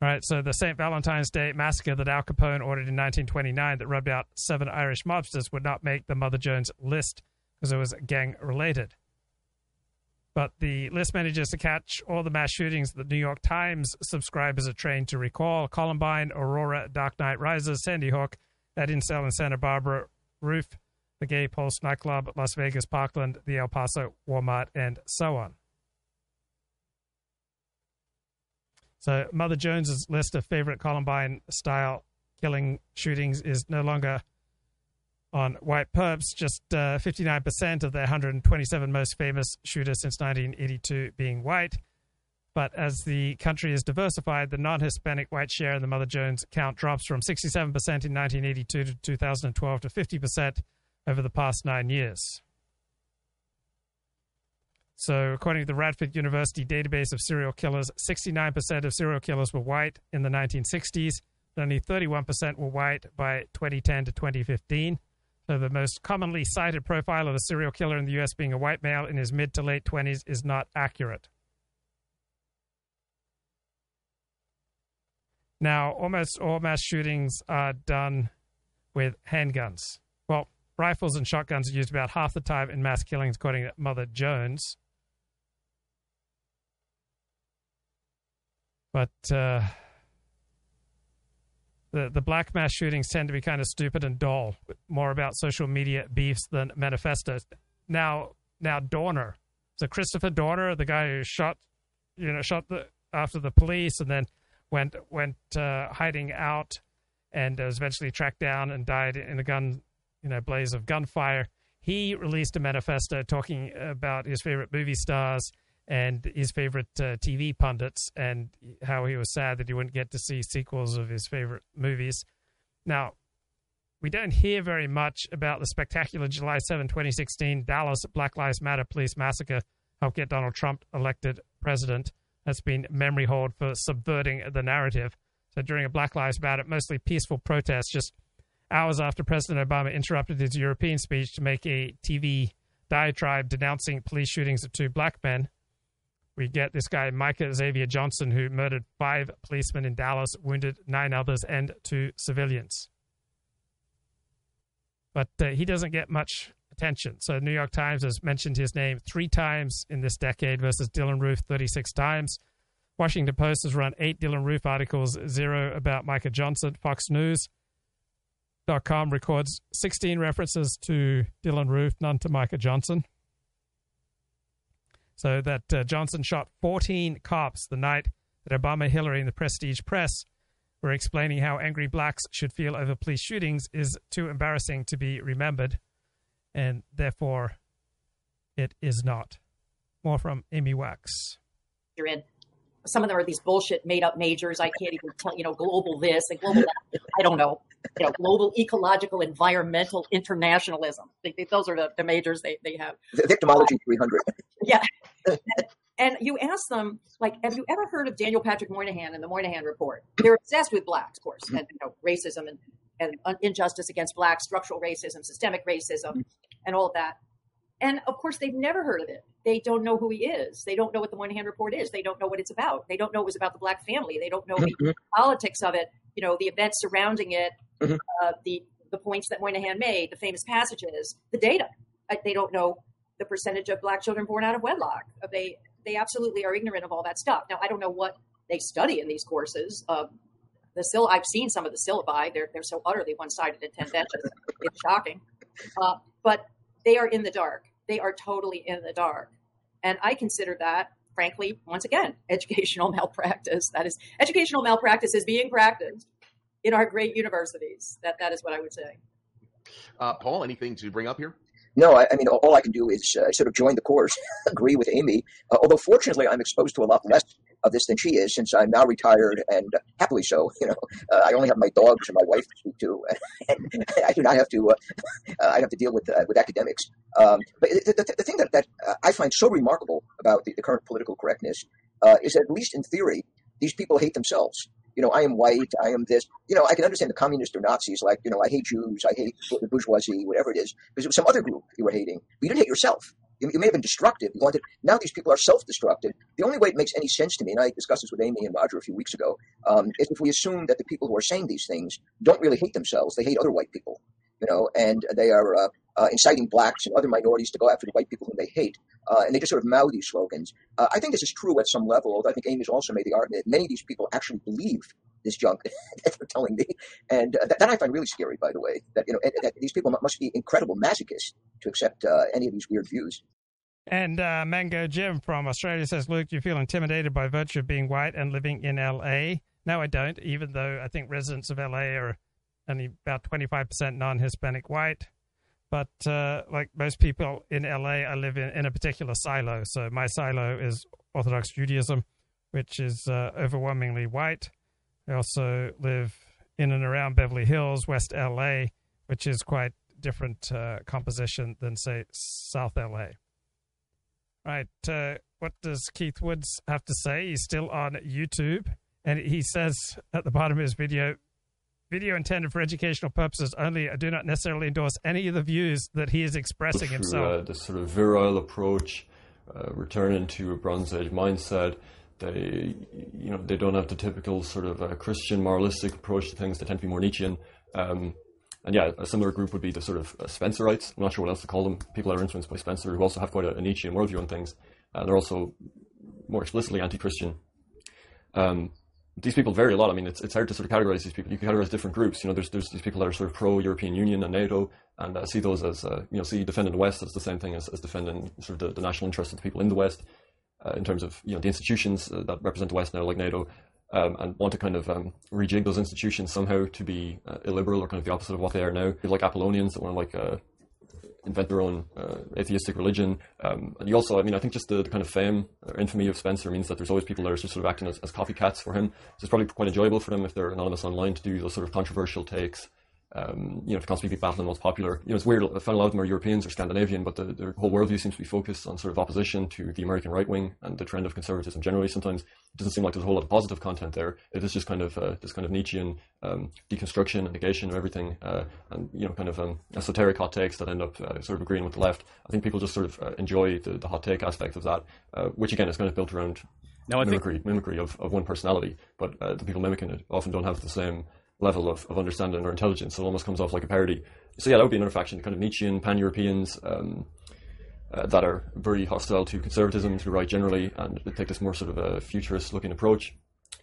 Right, so the St. Valentine's Day massacre that Al Capone ordered in 1929 that rubbed out seven Irish mobsters would not make the Mother Jones list because it was gang related. But the list manages to catch all the mass shootings that the New York Times subscribers are trained to recall Columbine, Aurora, Dark Knight Rises, Sandy Hook, that incel in Santa Barbara, Roof, the Gay Pulse nightclub, Las Vegas, Parkland, the El Paso Walmart, and so on. So Mother Jones's list of favorite Columbine style killing shootings is no longer on white perps, just uh, 59% of the 127 most famous shooters since 1982 being white. But as the country is diversified, the non Hispanic white share in the Mother Jones count drops from 67% in 1982 to 2012 to 50% over the past nine years. So, according to the Radford University database of serial killers, 69% of serial killers were white in the 1960s, but only 31% were white by 2010 to 2015. So the most commonly cited profile of a serial killer in the U.S. being a white male in his mid to late 20s is not accurate. Now, almost all mass shootings are done with handguns. Well, rifles and shotguns are used about half the time in mass killings, according to Mother Jones. But uh, the the black mass shootings tend to be kind of stupid and dull, more about social media beefs than manifestos. Now, now Dorner, so Christopher Dorner, the guy who shot, you know, shot the after the police and then went went uh, hiding out and was eventually tracked down and died in a gun, you know, blaze of gunfire. He released a manifesto talking about his favorite movie stars and his favorite uh, TV pundits, and how he was sad that he wouldn't get to see sequels of his favorite movies. Now, we don't hear very much about the spectacular July 7, 2016 Dallas Black Lives Matter police massacre helped get Donald Trump elected president. That's been memory hold for subverting the narrative. So during a Black Lives Matter, mostly peaceful protest, just hours after President Obama interrupted his European speech to make a TV diatribe denouncing police shootings of two black men, we get this guy, Micah Xavier Johnson, who murdered five policemen in Dallas, wounded nine others, and two civilians. But uh, he doesn't get much attention. So, New York Times has mentioned his name three times in this decade versus Dylann Roof 36 times. Washington Post has run eight Dylann Roof articles, zero about Micah Johnson. Fox News.com records 16 references to Dylann Roof, none to Micah Johnson. So that uh, Johnson shot 14 cops the night that Obama, Hillary, and the Prestige Press were explaining how angry blacks should feel over police shootings is too embarrassing to be remembered, and therefore it is not. More from Amy Wax. You're in. Some of them are these bullshit made up majors. I can't even tell, you know, global this and global that. I don't know. You know, global ecological environmental internationalism. They, they, those are the, the majors they, they have. The victimology 300. Yeah. And you ask them, like, have you ever heard of Daniel Patrick Moynihan and the Moynihan Report? They're obsessed with blacks, of course, mm-hmm. and you know, racism and, and injustice against blacks, structural racism, systemic racism, mm-hmm. and all of that. And of course, they've never heard of it. They don't know who he is. They don't know what the Moynihan Report is. They don't know what it's about. They don't know it was about the black family. They don't know mm-hmm. the politics of it. You know, the events surrounding it, mm-hmm. uh, the the points that Moynihan made, the famous passages, the data. They don't know the percentage of black children born out of wedlock. They they absolutely are ignorant of all that stuff. Now, I don't know what they study in these courses. Uh, the syll- I've seen some of the syllabi. They're they're so utterly one sided and tendentious. it's shocking. Uh, but they are in the dark. They are totally in the dark. And I consider that, frankly, once again, educational malpractice. That is, educational malpractice is being practiced in our great universities. That that is what I would say. Uh, Paul, anything to bring up here? No, I, I mean, all I can do is uh, sort of join the chorus, agree with Amy. Uh, although, fortunately, I'm exposed to a lot less of this than she is, since I'm now retired and uh, happily so. You know, uh, I only have my dogs and my wife to speak to, and I do not have to. Uh, I have to deal with uh, with academics. Um, but the, the, the, thing that, that I find so remarkable about the, the current political correctness is at least in theory, these people hate themselves you know, I am white, I am this. You know, I can understand the communists or Nazis, like, you know, I hate Jews, I hate the bourgeoisie, whatever it is, because it was some other group you were hating. But you didn't hate yourself. You, you may have been destructive. You wanted. Now these people are self-destructive. The only way it makes any sense to me, and I discussed this with Amy and Roger a few weeks ago, um, is if we assume that the people who are saying these things don't really hate themselves; they hate other white people. You know, and they are uh, uh, inciting blacks and other minorities to go after the white people whom they hate. Uh, and they just sort of mouth these slogans. Uh, I think this is true at some level, although I think Amy's also made the argument that many of these people actually believe this junk that they're telling me. And uh, that, that, I find really scary, by the way, that, you know, that these people must be incredible masochists to accept uh, any of these weird views. And Mango Jim from Australia says, Luke, do you feel intimidated by virtue of being white and living in LA? No, I don't, even though I think residents of LA are only about 25% non Hispanic white. But uh, like most people in LA, I live in, in a particular silo. So my silo is Orthodox Judaism, which is uh, overwhelmingly white. I also live in and around Beverly Hills, West LA, which is quite different uh, composition than, say, South LA. Right. Uh, what does Keith Woods have to say? He's still on YouTube, and he says at the bottom of his video, video intended for educational purposes only. I do not necessarily endorse any of the views that he is expressing through, himself. Uh, this sort of virile approach, uh, returning to a Bronze Age mindset. They, you know, they don't have the typical sort of uh, Christian moralistic approach to things. They tend to be more Nietzschean. Um, and yeah, a similar group would be the sort of uh, Spencerites. I'm not sure what else to call them. People that are influenced by Spencer, who also have quite a, a Nietzschean worldview on things. Uh, they're also more explicitly anti-Christian. Um, these people vary a lot. I mean, it's, it's hard to sort of categorize these people. You can categorize different groups. You know, there's there's these people that are sort of pro-European Union and NATO, and uh, see those as uh, you know, see defending the West as the same thing as, as defending sort of the, the national interests of the people in the West, uh, in terms of you know the institutions uh, that represent the West now, like NATO, um, and want to kind of um, rejig those institutions somehow to be uh, illiberal or kind of the opposite of what they are now. People like Apollonians that want to like uh, invent their own uh, atheistic religion. Um, and you also, I mean, I think just the, the, kind of fame or infamy of Spencer means that there's always people that are just sort of acting as, as copycats for him. So it's probably quite enjoyable for them if they're anonymous online to do those sort of controversial takes. Um, you know, to constantly be battling what's popular. You know, it's weird. I found a lot of them are Europeans or Scandinavian, but the, their whole worldview seems to be focused on sort of opposition to the American right wing and the trend of conservatism generally. Sometimes it doesn't seem like there's a whole lot of positive content there. It is just kind of uh, this kind of Nietzschean um, deconstruction and negation of everything, uh, and you know, kind of um, esoteric hot takes that end up uh, sort of agreeing with the left. I think people just sort of uh, enjoy the, the hot take aspect of that, uh, which again is kind of built around now, mimicry, think... mimicry of, of one personality, but uh, the people mimicking it often don't have the same level of, of understanding or intelligence. So it almost comes off like a parody. So yeah, that would be another faction, kind of Nietzschean, pan-Europeans um, uh, that are very hostile to conservatism, to the right generally, and take this more sort of a futurist-looking approach.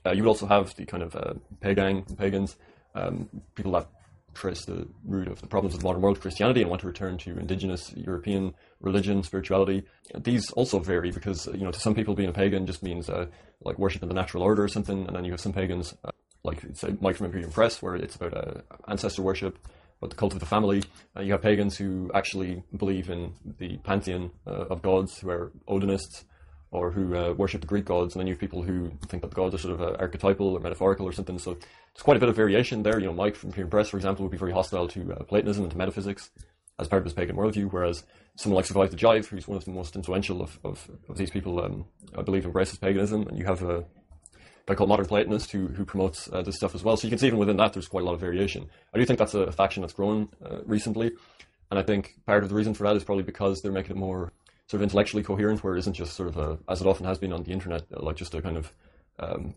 Uh, you would also have the kind of uh, pagan, pagans, um, people that trace the root of the problems of the modern world, Christianity, and want to return to indigenous European religion, spirituality. These also vary because, you know, to some people being a pagan just means uh, like worshiping the natural order or something, and then you have some pagans uh, like say Mike from Imperium Press, where it's about uh, ancestor worship, about the cult of the family. Uh, you have pagans who actually believe in the pantheon uh, of gods, who are Odinists, or who uh, worship the Greek gods, and then you have people who think that the gods are sort of uh, archetypal or metaphorical or something. So there's quite a bit of variation there. You know, Mike from Imperium Press, for example, would be very hostile to Platonism and to metaphysics as part of his pagan worldview, whereas someone like Survive the Jive, who's one of the most influential of, of, of these people, um, I believe embraces paganism, and you have a guy called Modern Platonist who who promotes uh, this stuff as well. So you can see even within that there's quite a lot of variation. I do think that's a faction that's grown uh, recently, and I think part of the reason for that is probably because they're making it more sort of intellectually coherent, where it isn't just sort of a, as it often has been on the internet, uh, like just a kind of um,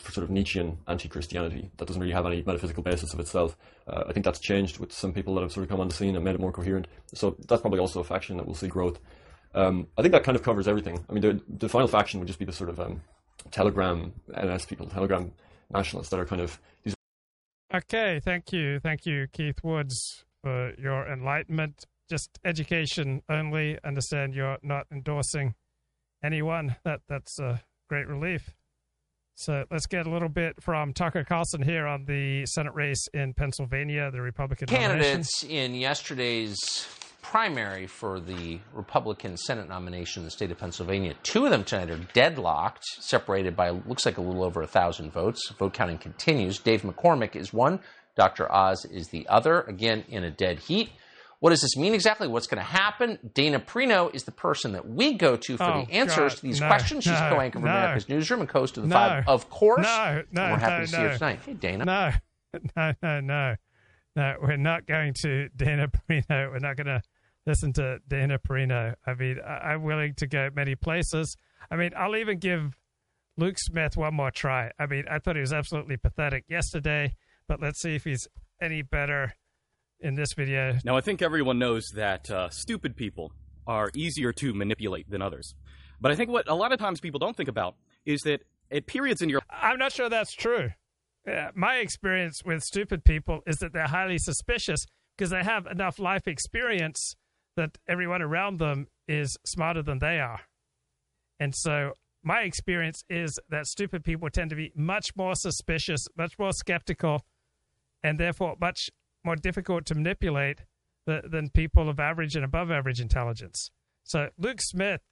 sort of Nietzschean anti-Christianity that doesn't really have any metaphysical basis of itself. Uh, I think that's changed with some people that have sort of come on the scene and made it more coherent. So that's probably also a faction that will see growth. Um, I think that kind of covers everything. I mean, the, the final faction would just be the sort of um, Telegram NS people, Telegram nationalists that are kind of these. Okay, thank you, thank you, Keith Woods, for your enlightenment. Just education only. Understand you're not endorsing anyone. That that's a great relief. So let's get a little bit from Tucker Carlson here on the Senate race in Pennsylvania, the Republican candidates in yesterday's primary for the Republican Senate nomination in the state of Pennsylvania. Two of them tonight are deadlocked, separated by looks like a little over a thousand votes. Vote counting continues. Dave McCormick is one. Dr. Oz is the other. Again, in a dead heat. What does this mean exactly? What's going to happen? Dana Perino is the person that we go to for Oh, the answers God, to these no, questions. She's no, co-anchor of no. America's Newsroom and host of the. Five, of course. No, no, And we're happy no, to see her tonight. Hey, Dana. No, no, no, no, no. We're not going to Dana Perino. We're not going to listen to Dana Perino. I mean, I, I'm willing to go many places. I mean, I'll even give Luke Smith one more try. I mean, I thought he was absolutely pathetic yesterday, but let's see if he's any better in this video. Now, I think everyone knows that uh, stupid people are easier to manipulate than others. But I think what a lot of times people don't think about is that at periods in your I'm not sure that's true. Uh, my experience with stupid people is that they're highly suspicious because they have enough life experience that everyone around them is smarter than they are. And so my experience is that stupid people tend to be much more suspicious, much more skeptical, and therefore much more difficult to manipulate th- than people of average and above average intelligence. So Luke Smith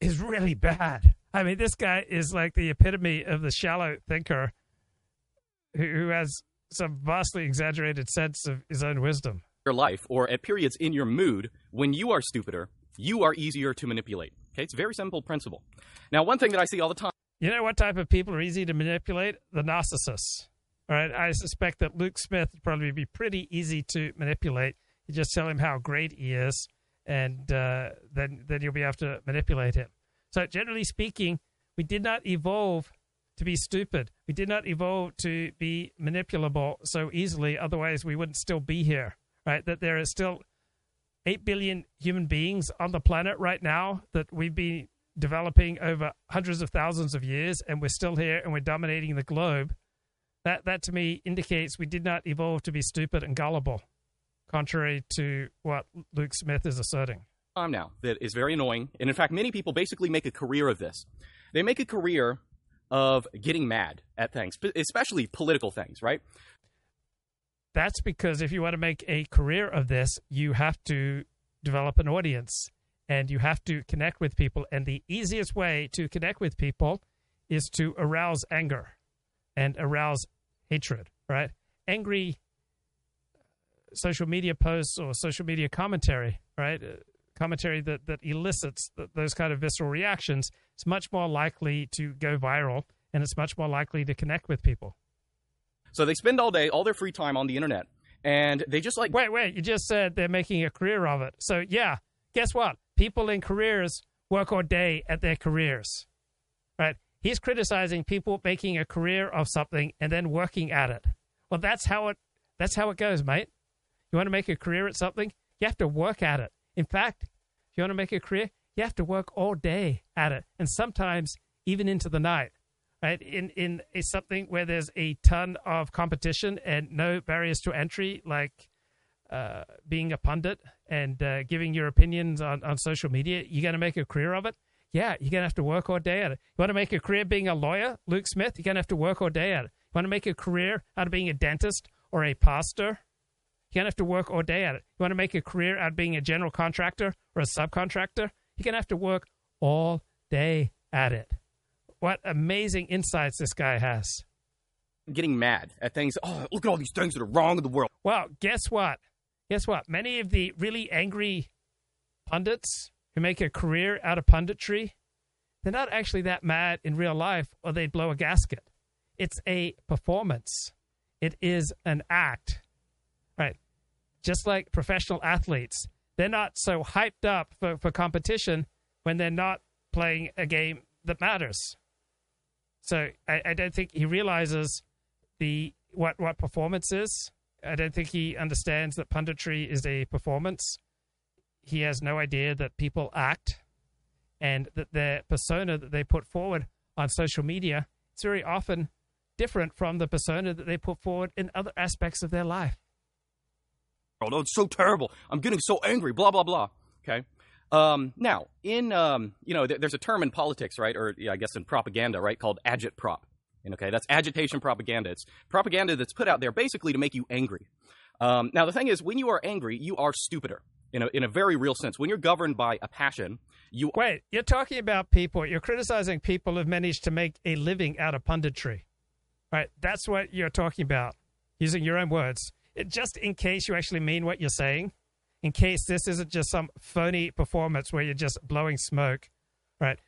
is really bad. I mean, this guy is like the epitome of the shallow thinker who, who has some vastly exaggerated sense of his own wisdom. your life or at periods in your mood when you are stupider, you are easier to manipulate. Okay, it's a very simple principle. Now, one thing that I see all the time. You know what type of people are easy to manipulate? The narcissists. All right, I suspect that Luke Smith would probably be pretty easy to manipulate. You just tell him how great he is, and uh, then then you'll be able to manipulate him. So, generally speaking, we did not evolve to be stupid. We did not evolve to be manipulable so easily. Otherwise, we wouldn't still be here. Right? That there is still eight billion human beings on the planet right now that we've been developing over hundreds of thousands of years, and we're still here and we're dominating the globe. That that to me indicates we did not evolve to be stupid and gullible, contrary to what Luke Smith is asserting. time now that is very annoying. And in fact, many people basically make a career of this. They make a career of getting mad at things, especially political things, right? That's because if you want to make a career of this, you have to develop an audience and you have to connect with people. And the easiest way to connect with people is to arouse anger and arouse hatred, right? Angry social media posts or social media commentary, right? Commentary that, that elicits th- those kind of visceral reactions it's much more likely to go viral and it's much more likely to connect with people. So they spend all day, all their free time on the internet, and they just like. Wait, wait, you just said they're making a career of it. So, yeah, guess what? People in careers work all day at their careers, right? He's criticizing people making a career of something and then working at it. Well, that's how it that's how it goes, mate. You want to make a career at something, you have to work at it. In fact, if you want to make a career, you have to work all day at it, and sometimes even into the night. Right in in a something where there's a ton of competition and no barriers to entry, like uh, being a pundit and uh, giving your opinions on, on social media, you're going to make a career of it. Yeah, you're going to have to work all day at it. You want to make a career being a lawyer, Luke Smith, you're going to have to work all day at it. You want to make a career out of being a dentist or a pastor, you're going to have to work all day at it. You want to make a career out of being a general contractor or a subcontractor, you're going to have to work all day at it. What amazing insights this guy has. Getting mad at things. Oh, look at all these things that are wrong in the world. Well, guess what? Guess what? Many of the really angry pundits who make a career out of punditry, they're not actually that mad in real life or they'd blow a gasket. It's a performance. It is an act. Just like professional athletes, they're not so hyped up for, for competition when they're not playing a game that matters. So I, I don't think he realizes the what what performance is. I don't think he understands that punditry is a performance. He has no idea that people act and that their persona that they put forward on social media is very often different from the persona that they put forward in other aspects of their life. Oh, it's so terrible. I'm getting so angry. Blah blah blah. Okay. Um, now, in um, you know, th- there's a term in politics, right, or yeah, I guess in propaganda, right, called agitprop. And okay, that's agitation propaganda. It's propaganda that's put out there basically to make you angry. Um, now, the thing is, when you are angry, you are stupider in a, in a very real sense. When you're governed by a passion, you wait. You're talking about people. You're criticizing people who've managed to make a living out of punditry, right? That's what you're talking about, using your own words. Just in case you actually mean what you're saying, in case this isn't just some phony performance where you're just blowing smoke, right?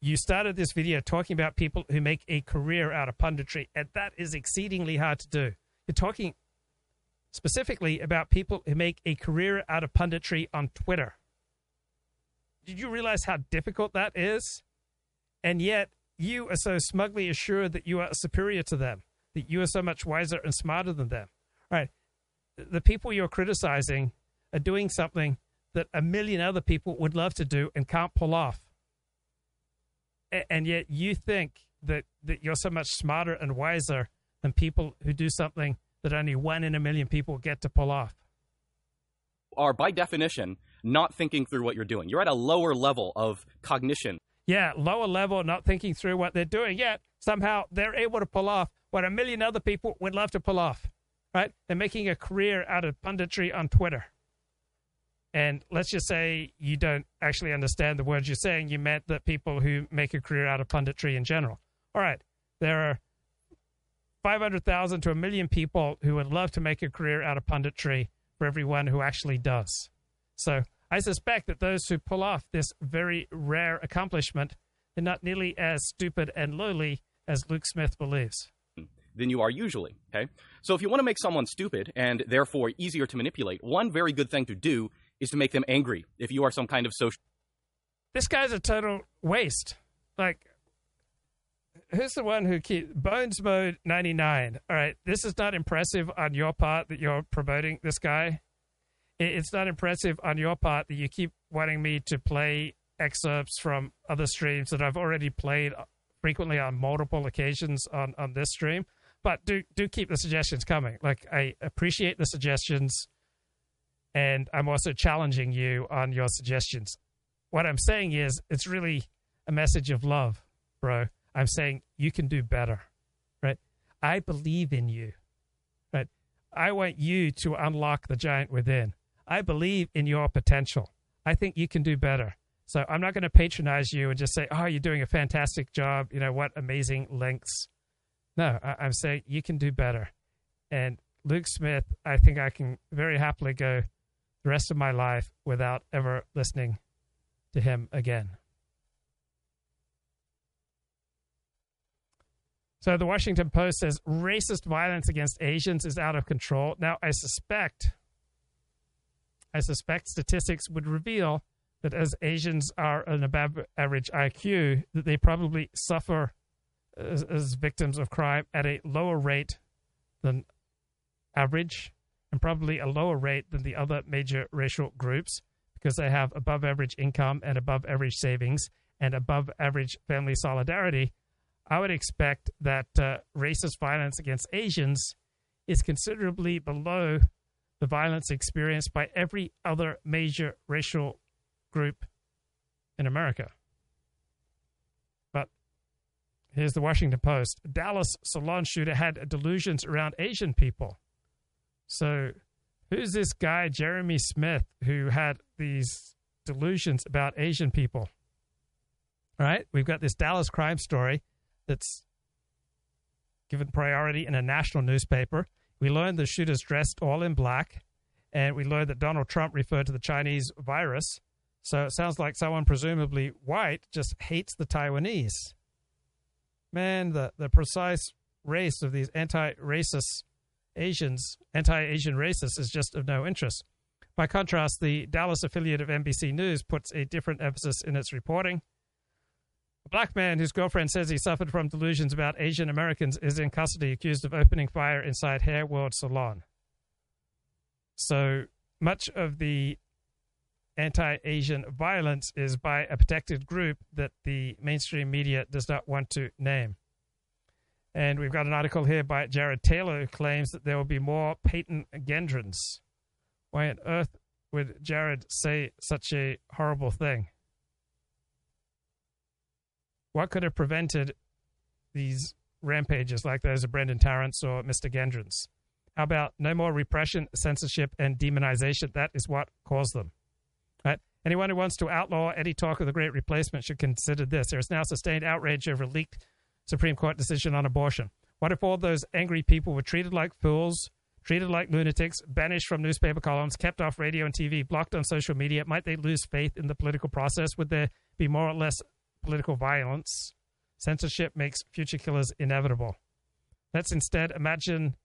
You started this video talking about people who make a career out of punditry, and that is exceedingly hard to do. You're talking specifically about people who make a career out of punditry on Twitter. Did you realize how difficult that is? And yet, you are so smugly assured that you are superior to them, that you are so much wiser and smarter than them. All right. The people you're criticizing are doing something that a million other people would love to do and can't pull off. And yet you think that, that you're so much smarter and wiser than people who do something that only one in a million people get to pull off. Are by definition not thinking through what you're doing. You're at a lower level of cognition. Yeah, lower level, not thinking through what they're doing. Yet somehow they're able to pull off what a million other people would love to pull off. Right? They're making a career out of punditry on Twitter. And let's just say you don't actually understand the words you're saying. You meant that people who make a career out of punditry in general. All right, there are 500,000 to a million people who would love to make a career out of punditry for everyone who actually does. So I suspect that those who pull off this very rare accomplishment are not nearly as stupid and lowly as Luke Smith believes. Than you are usually. Okay. So if you want to make someone stupid and therefore easier to manipulate, one very good thing to do is to make them angry. If you are some kind of social. This guy's a total waste. Like, who's the one who keeps Bones Mode 99? All right, this is not impressive on your part that you're promoting this guy. It's not impressive on your part that you keep wanting me to play excerpts from other streams that I've already played frequently on multiple occasions on, on this stream. But do do keep the suggestions coming. Like I appreciate the suggestions, and I'm also challenging you on your suggestions. What I'm saying is, it's really a message of love, bro. I'm saying you can do better, right? I believe in you, right? I want you to unlock the giant within. I believe in your potential. I think you can do better. So I'm not going to patronize you and just say, "Oh, you're doing a fantastic job." You know what amazing lengths. No, I- am saying you can do better. And Luke Smith, I think I can very happily go the rest of my life without ever listening to him again. So the Washington Post says racist violence against Asians is out of control. Now, I suspect, I suspect statistics would reveal that as Asians are an above average IQ, that they probably suffer as, as victims of crime at a lower rate than average, and probably a lower rate than the other major racial groups because they have above average income and above average savings and above average family solidarity I would expect that uh, racist violence against Asians is considerably below the violence experienced by every other major racial group in America. Here's the Washington Post Dallas salon shooter had delusions around Asian people. So, who's this guy, Jeremy Smith, who had these delusions about Asian people? All right, we've got this Dallas crime story that's given priority in a national newspaper. We learned the shooters dressed all in black, and we learned that Donald Trump referred to the Chinese virus. So it sounds like someone presumably white just hates the Taiwanese. Man, the, the precise race of these anti racist Asians, anti Asian racists, is just of no interest. By contrast, the Dallas affiliate of NBC News puts a different emphasis in its reporting. A black man whose girlfriend says he suffered from delusions about Asian Americans is in custody, accused of opening fire inside Hair World Salon. So much of the anti Asian violence is by a protected group that the mainstream media does not want to name. And we've got an article here by Jared Taylor who claims that there will be more Peyton Gendrons. Why on earth would Jared say such a horrible thing? What could have prevented these rampages like those of Brenton Tarrant's or Mr. Gendrons? How about no more repression, censorship, and demonization? That is what caused them. Anyone who wants to outlaw any talk of the great replacement should consider this. There is now sustained outrage over a leaked Supreme Court decision on abortion. What if all those angry people were treated like fools, treated like lunatics, banished from newspaper columns, kept off radio and TV, blocked on social media? Might they lose faith in the political process? Would there be more or less political violence? Censorship makes future killers inevitable. Let's instead imagine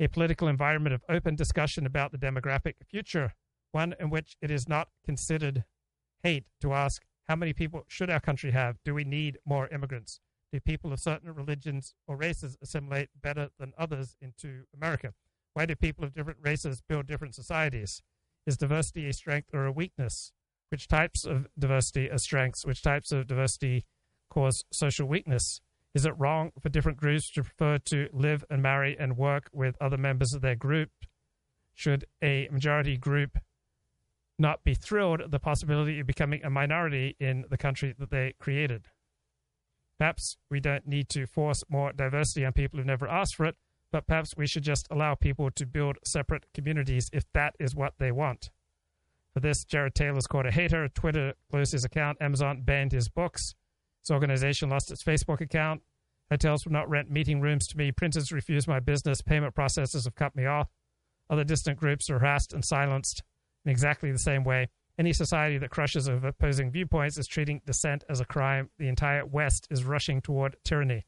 a political environment of open discussion about the demographic future, one in which it is not considered hate to ask how many people should our country have? Do we need more immigrants? Do people of certain religions or races assimilate better than others into America? Why do people of different races build different societies? Is diversity a strength or a weakness? Which types of diversity are strengths? Which types of diversity cause social weakness? Is it wrong for different groups to prefer to live and marry and work with other members of their group? Should a majority group not be thrilled at the possibility of becoming a minority in the country that they created? Perhaps we don't need to force more diversity on people who've never asked for it, but perhaps we should just allow people to build separate communities if that is what they want. For this, Jared Taylor's caught a hater. Twitter closed his account. Amazon banned his books. His organization lost its Facebook account. Hotels will not rent meeting rooms to me. Printers refuse my business. Payment processors have cut me off. Other distant groups are harassed and silenced in exactly the same way. Any society that crushes opposing viewpoints is treating dissent as a crime. The entire West is rushing toward tyranny.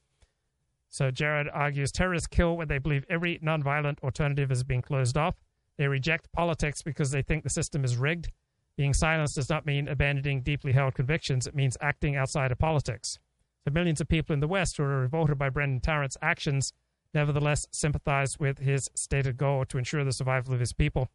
So Jared argues terrorists kill when they believe every nonviolent alternative is being closed off. They reject politics because they think the system is rigged. Being silenced does not mean abandoning deeply held convictions, it means acting outside of politics. So millions of people in the West who are revolted by Brenton Tarrant's actions nevertheless sympathize with his stated goal to ensure the survival of his people.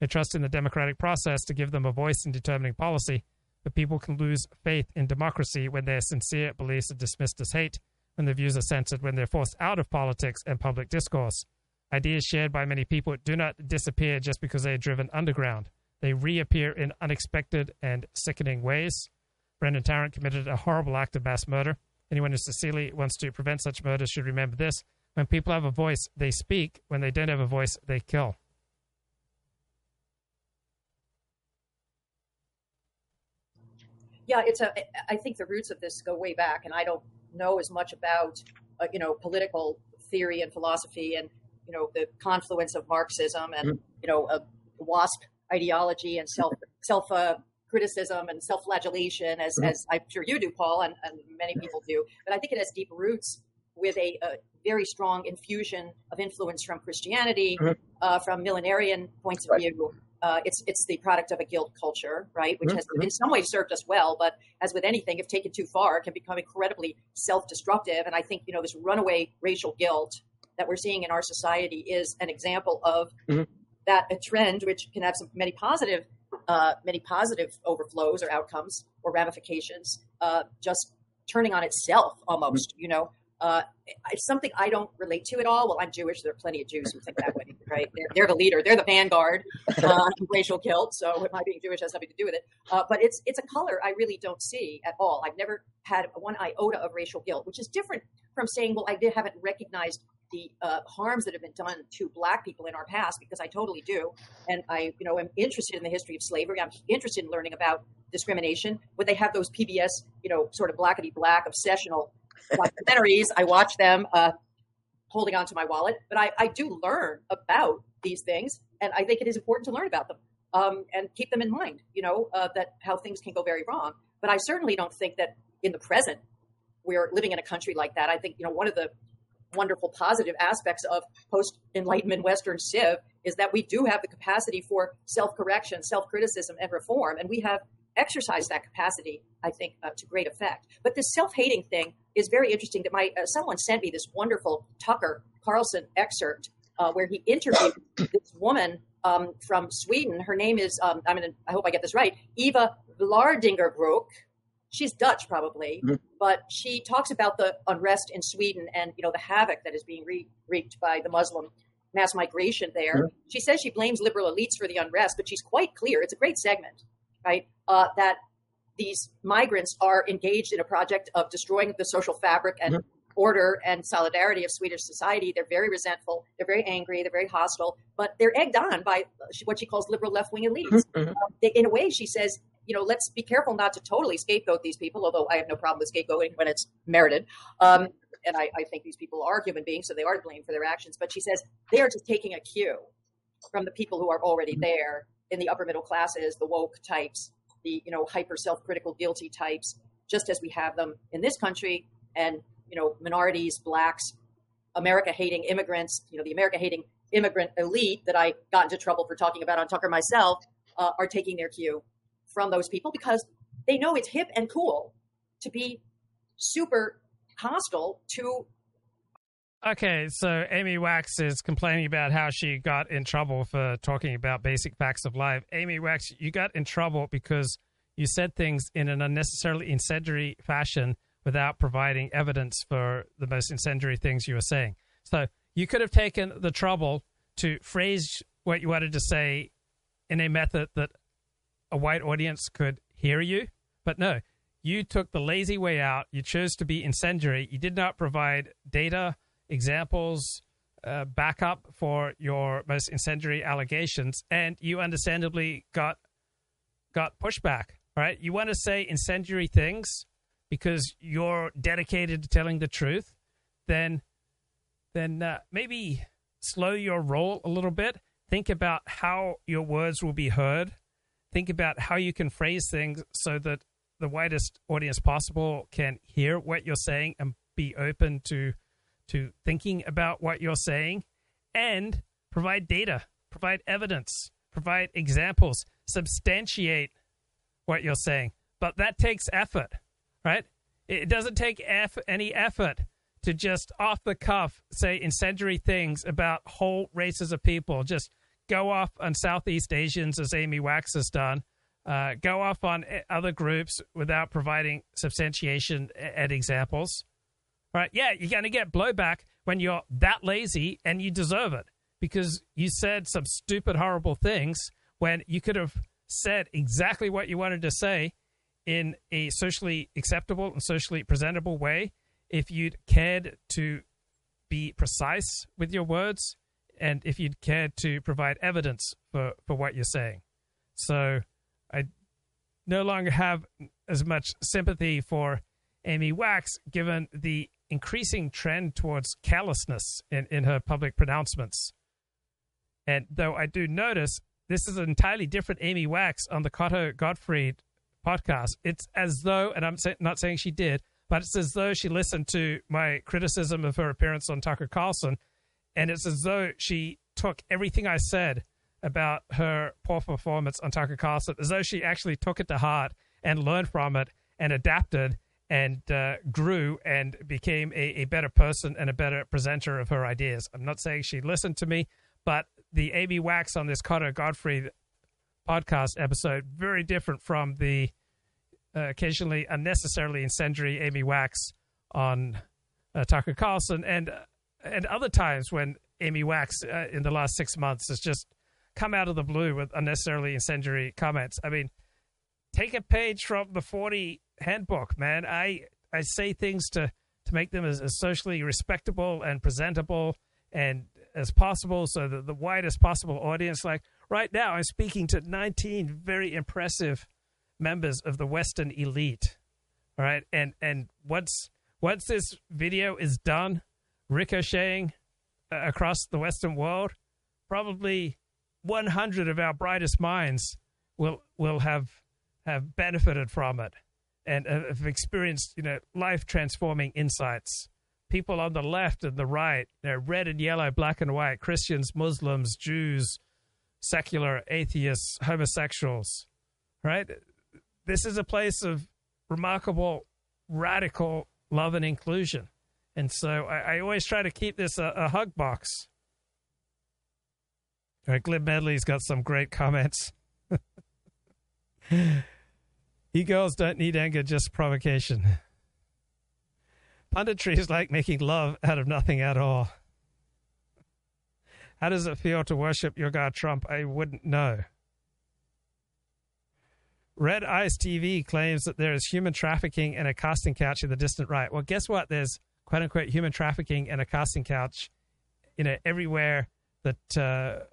They trust in the democratic process to give them a voice in determining policy, but people can lose faith in democracy when their sincere beliefs are dismissed as hate, when their views are censored, when they're forced out of politics and public discourse. Ideas shared by many people do not disappear just because they are driven underground. They reappear in unexpected and sickening ways. Brenton Tarrant committed a horrible act of mass murder. Anyone who sincerely wants to prevent such murder should remember this. When people have a voice, they speak. When they don't have a voice, they kill. Yeah, it's a. I think the roots of this go way back, and I don't know as much about uh, you know political theory and philosophy, and you know the confluence of Marxism and mm-hmm. you know a WASP ideology and self self uh, criticism and self flagellation, as mm-hmm. as I'm sure you do, Paul, and, and many people do. But I think it has deep roots with a, a very strong infusion of influence from Christianity, mm-hmm. uh, from millenarian points of right. view, uh, it's it's the product of a guilt culture, right? Which mm-hmm. has in some ways served us well, but as with anything, if taken too far, it can become incredibly self-destructive. And I think you know this runaway racial guilt that we're seeing in our society is an example of mm-hmm. that a trend which can have some many positive uh, many positive overflows or outcomes or ramifications, uh, just turning on itself almost. Mm-hmm. You know, uh, it's something I don't relate to at all. Well, I'm Jewish. There are plenty of Jews who think that way, right? They're, they're the leader. They're the vanguard uh, racial guilt. So my being Jewish has nothing to do with it. Uh, but it's it's a color I really don't see at all. I've never had one iota of racial guilt, which is different from saying, well, I did, haven't recognized the uh, harms that have been done to black people in our past because I totally do, and I you know am interested in the history of slavery. I'm interested in learning about discrimination. When they have those PBS you know sort of blackety black obsessional documentaries. I watch them uh, holding onto my wallet, but I, I do learn about these things, and I think it is important to learn about them um, and keep them in mind. You know uh, that how things can go very wrong. But I certainly don't think that in the present we're living in a country like that. I think you know one of the wonderful positive aspects of post enlightenment western civ is that we do have the capacity for self correction self criticism and reform and we have exercise that capacity, I think, uh, to great effect. But this self-hating thing is very interesting. That my uh, someone sent me this wonderful Tucker Carlson excerpt uh, where he interviewed this woman um, from Sweden. Her name is um, I'm gonna, I hope I get this right, Eva Vlaardingerbroek. She's Dutch, probably, mm-hmm. but she talks about the unrest in Sweden and you know the havoc that is being re- wreaked by the Muslim mass migration there. Sure. She says she blames liberal elites for the unrest, but she's quite clear. It's a great segment, right? Uh, that these migrants are engaged in a project of destroying the social fabric and order and solidarity of Swedish society. They're very resentful. They're very angry. They're very hostile, but they're egged on by what she calls liberal left wing elites. Um, they, in a way, she says, you know, let's be careful not to totally scapegoat these people, although I have no problem with scapegoating when it's merited. Um, and I, I think these people are human beings, so they are to blame for their actions. But she says they are just taking a cue from the people who are already there in the upper middle classes, the woke types, the you know hyper self critical guilty types, just as we have them in this country, and you know minorities, blacks, America hating immigrants, you know the America hating immigrant elite that I got into trouble for talking about on Tucker myself, uh, are taking their cue from those people because they know it's hip and cool to be super hostile to Okay, so Amy Wax is complaining about how she got in trouble for talking about basic facts of life. Amy Wax, you got in trouble because you said things in an unnecessarily incendiary fashion without providing evidence for the most incendiary things you were saying. So you could have taken the trouble to phrase what you wanted to say in a method that a white audience could hear you, but no, you took the lazy way out. You chose to be incendiary. You did not provide data examples, uh, backup for your most incendiary allegations, and you understandably got got pushback. Right? You want to say incendiary things because you're dedicated to telling the truth, then then uh, maybe slow your roll a little bit. Think about how your words will be heard. Think about how you can phrase things so that the widest audience possible can hear what you're saying and be open to to thinking about what you're saying and provide data, provide evidence, provide examples, substantiate what you're saying. But that takes effort, right? It doesn't take eff- any effort to just off the cuff say incendiary things about whole races of people. Just go off on Southeast Asians, as Amy Wax has done. Uh, go off on other groups without providing substantiation and examples. Right? Yeah, you're going to get blowback when you're that lazy, and you deserve it because you said some stupid, horrible things when you could have said exactly what you wanted to say in a socially acceptable and socially presentable way if you'd cared to be precise with your words and if you'd cared to provide evidence for, for what you're saying. So I no longer have as much sympathy for Amy Wax given the increasing trend towards callousness in, in her public pronouncements. And though I do notice this is an entirely different Amy Wax on the Cotto Gottfried podcast, it's as though, and I'm not saying she did, but it's as though she listened to my criticism of her appearance on Tucker Carlson, and it's as though she took everything I said about her poor performance on Tucker Carlson, as though she actually took it to heart and learned from it and adapted and uh, grew and became a, a better person and a better presenter of her ideas. I'm not saying she listened to me, but the Amy Wax on this Carter Godfrey podcast episode very different from the uh, occasionally unnecessarily incendiary Amy Wax on uh, Tucker Carlson and and other times when Amy Wax uh, in the last six months has just come out of the blue with unnecessarily incendiary comments. I mean, take a page from the 40 handbook, man. I I say things to to make them as, as socially respectable and presentable and as possible so that the widest possible audience like right now i'm speaking to 19 very impressive members of the western elite all right and and once once this video is done ricocheting uh, across the western world probably 100 of our brightest minds will will have have benefited from it and uh, have experienced you know life transforming insights. People on the left and the right you know, red and yellow black and white christians muslims jews secular atheists homosexuals right? This is a place of remarkable radical love and inclusion. And so i, I always try to keep this a, a hug box. All right glib medley's got some great comments E-girls don't need anger, just provocation. Punditry is like making love out of nothing at all. How does it feel to worship your God Trump? I wouldn't know. Red Ice TV claims that there is human trafficking and a casting couch in the dissident right. Well, guess what? There's quote unquote human trafficking and a casting couch, you know, everywhere that uh,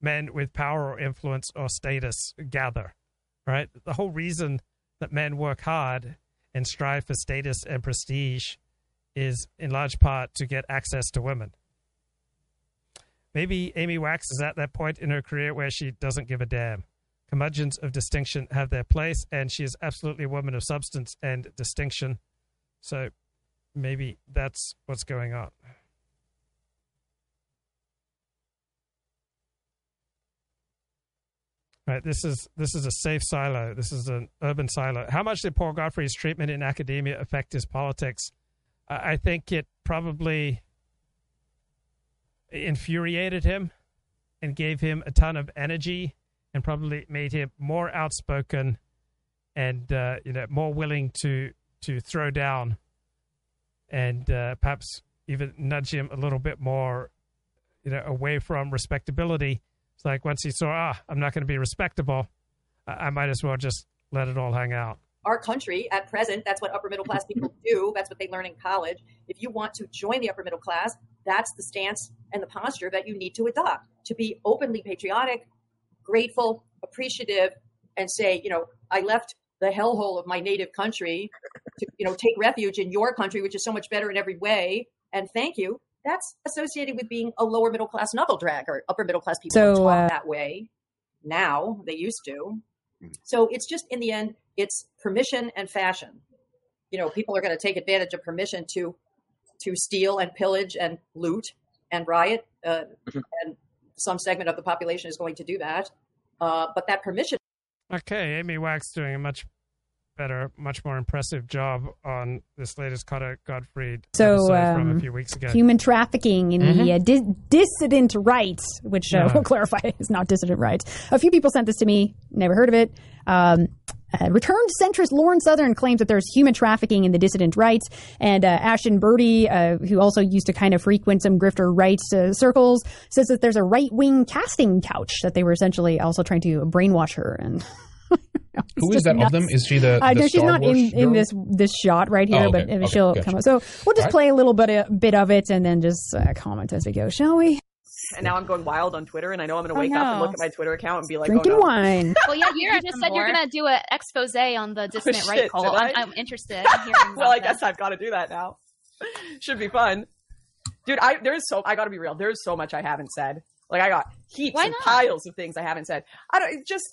men with power or influence or status gather. Right. The whole reason that men work hard and strive for status and prestige is in large part to get access to women. Maybe Amy Wax is at that point in her career where she doesn't give a damn curmudgeons of distinction have their place, and she is absolutely a woman of substance and distinction. So maybe that's what's going on. Right, this is this is a safe silo. This is an urban silo. How much did Paul Gottfried's treatment in academia affect his politics? I think it probably infuriated him and gave him a ton of energy and probably made him more outspoken and uh, you know more willing to to throw down and uh, perhaps even nudge him a little bit more you know away from respectability it's like once he saw ah i'm not going to be respectable I-, I might as well just let it all hang out our country at present that's what upper middle class people do that's what they learn in college if you want to join the upper middle class that's the stance and the posture that you need to adopt to be openly patriotic grateful, appreciative, and say, you know, I left the hellhole of my native country to, you know, take refuge in your country, which is so much better in every way. And thank you. That's associated with being a lower middle class knuckle or Upper middle class people So, don't talk uh, that way now. They used to. So it's just in the end, it's permission and fashion. You know, people are going to take advantage of permission to to steal and pillage and loot and riot, uh, and some segment of the population is going to do that. Uh, but that permission Okay, Amy Wax doing a much better, much more impressive job on this latest Carter Godfrey So, episode from a um, few weeks ago. human trafficking in the Mhm. uh, di- dissident rights, which uh, Yeah. we'll clarify is not dissident rights. A few people sent this to me, never heard of it. Um, uh, returned centrist Lauren Southern claims that there's human trafficking in the dissident rights, and uh, Ashton Birdie, uh, who also used to kind of frequent some grifter rights uh, circles, says that there's a right wing casting couch that they were essentially also trying to brainwash her and. Who is that of them? Is she the, Uh, the no, she's not Wars in, in this this shot right here, Oh, okay. but Okay, she'll gotcha. come up. So we'll just All right. play a little bit of, bit of it and then just uh, comment as we go, shall we? And now I'm going wild on Twitter, and I know I'm going to Oh, wake up and look at my Twitter account and be like, Drinking oh, no. wine. Well, yeah, you, you just said you're gonna do an expose on the dissident shit, right, Cole. did I? I'm, I'm interested in hearing well, I about guess I've got to do that now. Should be fun, dude. I there's so I got to be real. There's so much I haven't said. Like I got heaps and piles of things I haven't said. I don't it just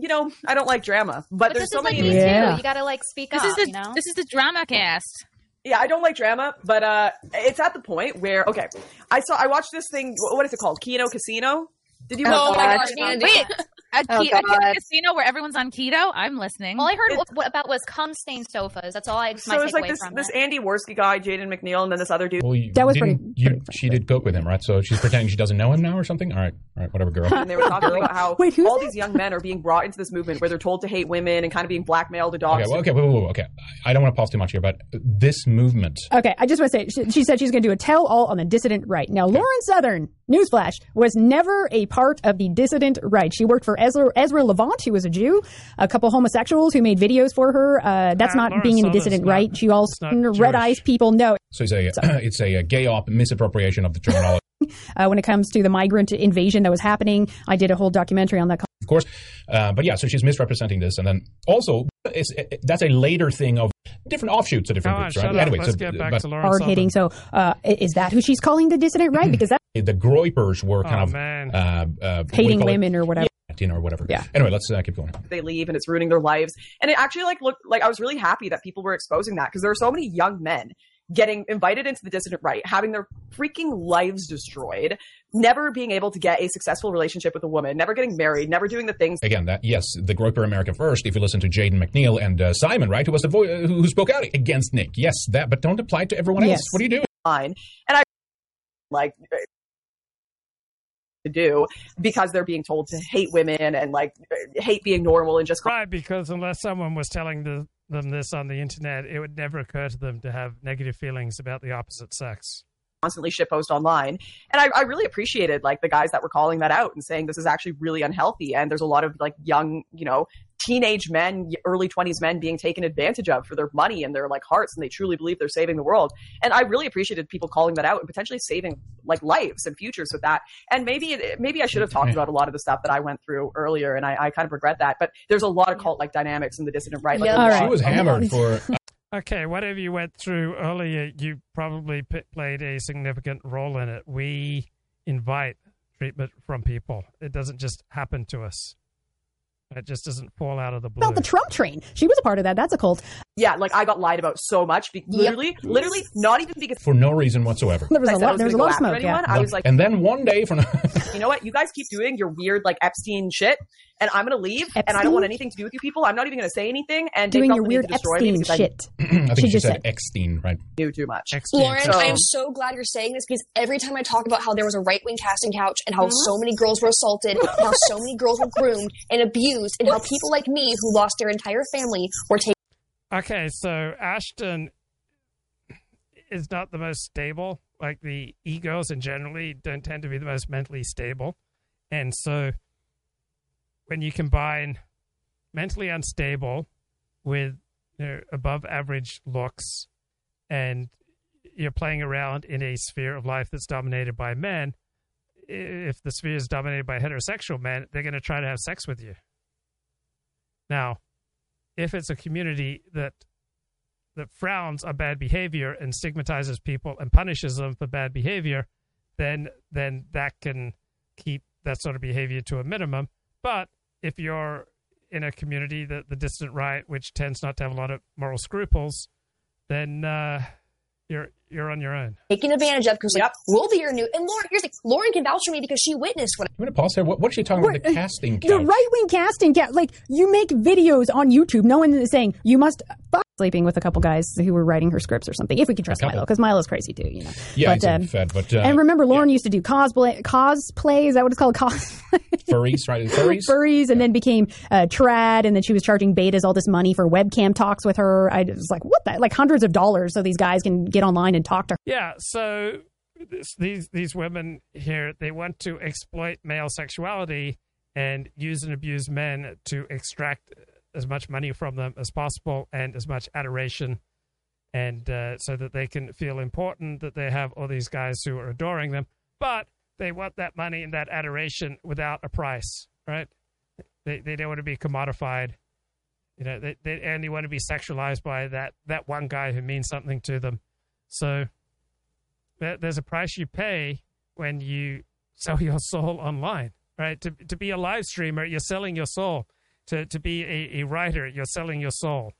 you know I don't like drama, but, But there's this so is like many. me too. You gotta like speak This up. is the you know? this is the drama cast. Yeah, I don't like drama, but uh, it's at the point where okay, I saw I watched this thing. What is it called? Kino Casino. Did you? Oh, watch my that? gosh, Andy. Wait, a, Oh, ke- a casino where everyone's on keto. I'm listening. All I heard what, what about was cum stained sofas. That's all I my So it's like this this it. Andy Warski guy, Jaden McNeil, and then this other dude. Well, you, That was didn't you, she did coke with him, right? So she's pretending she doesn't know him now or something. All right, all right, whatever, girl. and they were talking about how all these young men are being brought into this movement where they're told to hate women and kind of being blackmailed to dogs. Okay, well, okay, whoa, whoa, whoa, okay. I don't want to pause too much here, but this movement. Okay, I just want to say she, she said she's going to do a tell all on the dissident right. Now, Lauren Southern, newsflash, was never a part of the dissident right. She worked for Ezra, Ezra Levant, who was a Jew, a couple homosexuals who made videos for her. Uh, that's Uh, not Lauren being in the dissident not- right. She also red eyes people know. So it's a it's a, gay op misappropriation of the terminology, Uh, when it comes to the migrant invasion that was happening, I did a whole documentary on that. of course. Uh, but yeah, so she's misrepresenting this, and then also it's, it, that's a later thing of different offshoots of different Come on, groups, right? Anyway, Let's so, get back but to Lauren Hard hitting. So, uh, is that who she's calling the dissident right? Because that the Groypers were kind Oh, of man. uh, uh, what do you hating call it? women or whatever. Yeah, you know, or whatever. Yeah. Anyway, let's uh, keep going. they leave and it's ruining their lives. And it actually like looked like I was really happy that people were exposing that because there are so many young men getting invited into the dissident right, having their freaking lives destroyed, never being able to get a successful relationship with a woman, never getting married, never doing the things Again, that yes, the Groyper America First. If you listen to Jaden McNeil and uh, Simon, right, who was the voice who who spoke out against Nick, yes, that, but don't apply it to everyone else. What are you doing? fine. And I like to do because they're being told to hate women and like hate being normal and just Right, because unless someone was telling the, them this on the internet, it would never occur to them to have negative feelings about the opposite sex. Constantly shitpost online. And I, I really appreciated like the guys that were calling that out and saying this is actually really unhealthy. And there's a lot of like young, you know, teenage men, early 20s men being taken advantage of for their money and their like hearts and they truly believe they're saving the world. And I really appreciated people calling that out and potentially saving like lives and futures with that. And maybe maybe I should have talked about a lot of the stuff that I went through earlier and I, I kind of regret that. But there's a lot of cult like dynamics in the dissident right. Like, Yeah. She was hammered for- Okay, whatever you went through earlier, you probably p- played a significant role in it. We invite treatment from people. It doesn't just happen to us. It just doesn't fall out of the blue. About the Trump train. She was a part of that. That's a cult. Yeah, like I got lied about so much. Be- literally, literally, not even because for no reason whatsoever. There was I a said I lot. There was a lot of go after smoke. Yeah. anyone. I was like, and then one day from you know what? You guys keep doing your weird like Epstein shit, and I'm gonna leave, and I don't want anything to do with you people. I'm not even gonna say anything. And they Doing your weird to me Epstein because I shit. I think She she just said said- Eckstein, right? knew too much. Lauren, So- I am so glad you're saying this because every time I talk about how there was a right wing casting couch and how uh-huh. so many girls were assaulted, how so many girls were groomed and abused, and how people like me who lost their entire family were taken. Okay, so Ashton is not the most stable. Like the egos and generally don't tend to be the most mentally stable. And so when you combine mentally unstable with you know, above average looks and you're playing around in a sphere of life that's dominated by men, if the sphere is dominated by heterosexual men, they're going to try to have sex with you. Now, if it's a community that that frowns on bad behavior and stigmatizes people and punishes them for bad behavior, then then that can keep that sort of behavior to a minimum. But if you're in a community that the dissident right, which tends not to have a lot of moral scruples, then uh, you're you're on your own. Taken advantage of because like we'll be your new and Lauren. Here's the Lauren can vouch for me because she witnessed what I'm going to pause here. What, what's she talking about? The casting The right wing casting couch. Like you make videos on YouTube. No one is saying you must fuck sleeping with a couple guys who were writing her scripts or something. If we can trust Milo, because Milo's crazy too. You know. Yeah, But, he's um, fed, but uh, and remember, Lauren used to do cosplay. Cosplay is that what it's called? Cos- furries, right? Furries. furries, and then became uh, trad, and then she was charging betas all this money for webcam talks with her. I was like, what the like hundreds of dollars so these guys can get online and talk to her. Yeah, so this, these these women here they want to exploit male sexuality and use and abuse men to extract as much money from them as possible and as much adoration, and uh, so that they can feel important that they have all these guys who are adoring them, but they want that money and that adoration without a price, right? They they don't want to be commodified. You know, they, they they want to be sexualized by that that one guy who means something to them. So there's a price you pay when you sell your soul online, right? To to be a live streamer, you're selling your soul. To to be a, a writer, you're selling your soul.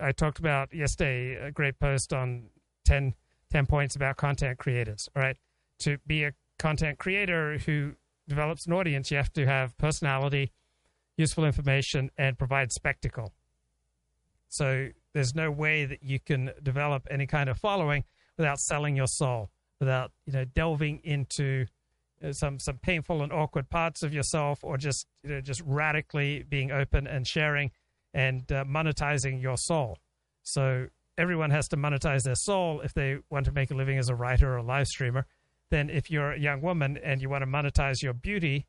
I talked about yesterday a great post on 10, 10 points about content creators. right? to be a content creator who develops an audience, you have to have personality, useful information, and provide spectacle. So there's no way that you can develop any kind of following without selling your soul, without you know delving into some some painful and awkward parts of yourself, or just you know just radically being open and sharing and uh, monetizing your soul. So everyone has to monetize their soul if they want to make a living as a writer or a live streamer. Then if you're a young woman and you want to monetize your beauty,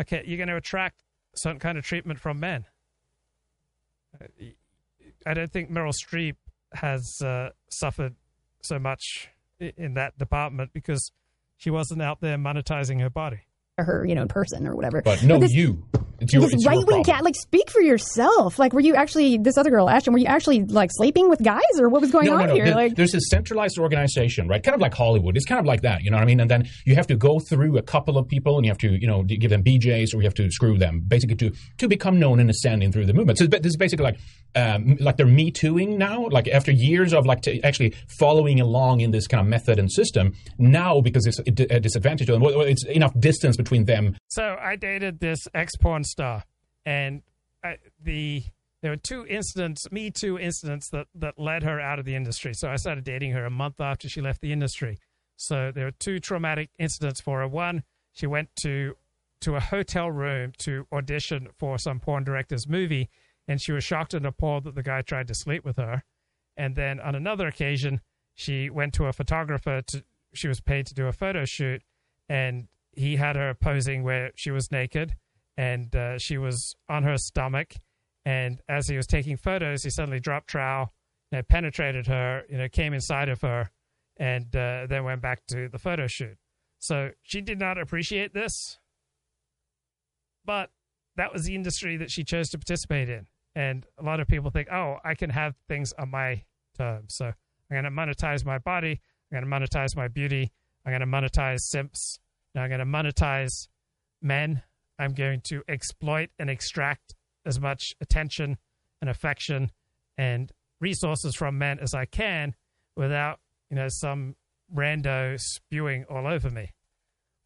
okay, you're going to attract some kind of treatment from men. Uh, I don't think Meryl Streep has uh, suffered so much in that department because she wasn't out there monetizing her body. Her, you know, in person or whatever. But no, this, you. It's your, this right wing cat, like, speak for yourself. Like, were you actually this other girl, Ashton? Were you actually like sleeping with guys, or what was going no, on no, no. here? There- like, There's a centralized organization, right? Kind of like Hollywood. It's kind of like that, you know what I mean? And then you have to go through a couple of people, and you have to, you know, give them BJs, or you have to screw them, basically to to become known and ascending through the movement. So this is basically like um, like they're me tooing now. Like after years of like t- actually following along in this kind of method and system, now because it's a a disadvantage to them, well, it's enough distance between them. So I dated this ex porn star, and I, the there were two incidents, Me Too incidents that that led her out of the industry. So I started dating her a month after she left the industry. So there were two traumatic incidents for her. One, she went to to a hotel room to audition for some porn director's movie, and she was shocked and appalled that the guy tried to sleep with her. And then on another occasion, she went to a photographer to she was paid to do a photo shoot, and he had her posing where she was naked, and uh, she was on her stomach. And as he was taking photos, he suddenly dropped you know, penetrated her, you know, came inside of her, and uh, then went back to the photo shoot. So she did not appreciate this, but that was the industry that she chose to participate in. And a lot of people think, oh, I can have things on my terms. So I'm going to monetize my body. I'm going to monetize my beauty. I'm going to monetize simps. Now I'm going to monetize men. I'm going to exploit and extract as much attention and affection and resources from men as I can without, you know, some rando spewing all over me.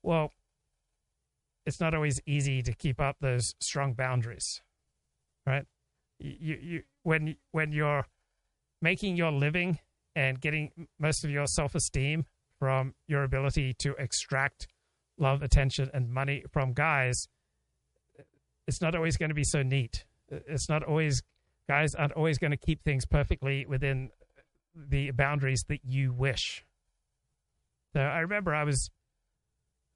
Well, it's not always easy to keep up those strong boundaries, right? You, you, when when you're making your living and getting most of your self esteem from your ability to extract love, attention, and money from guys, it's not always going to be so neat. It's not always guys aren't always going to keep things perfectly within the boundaries that you wish. So I remember I was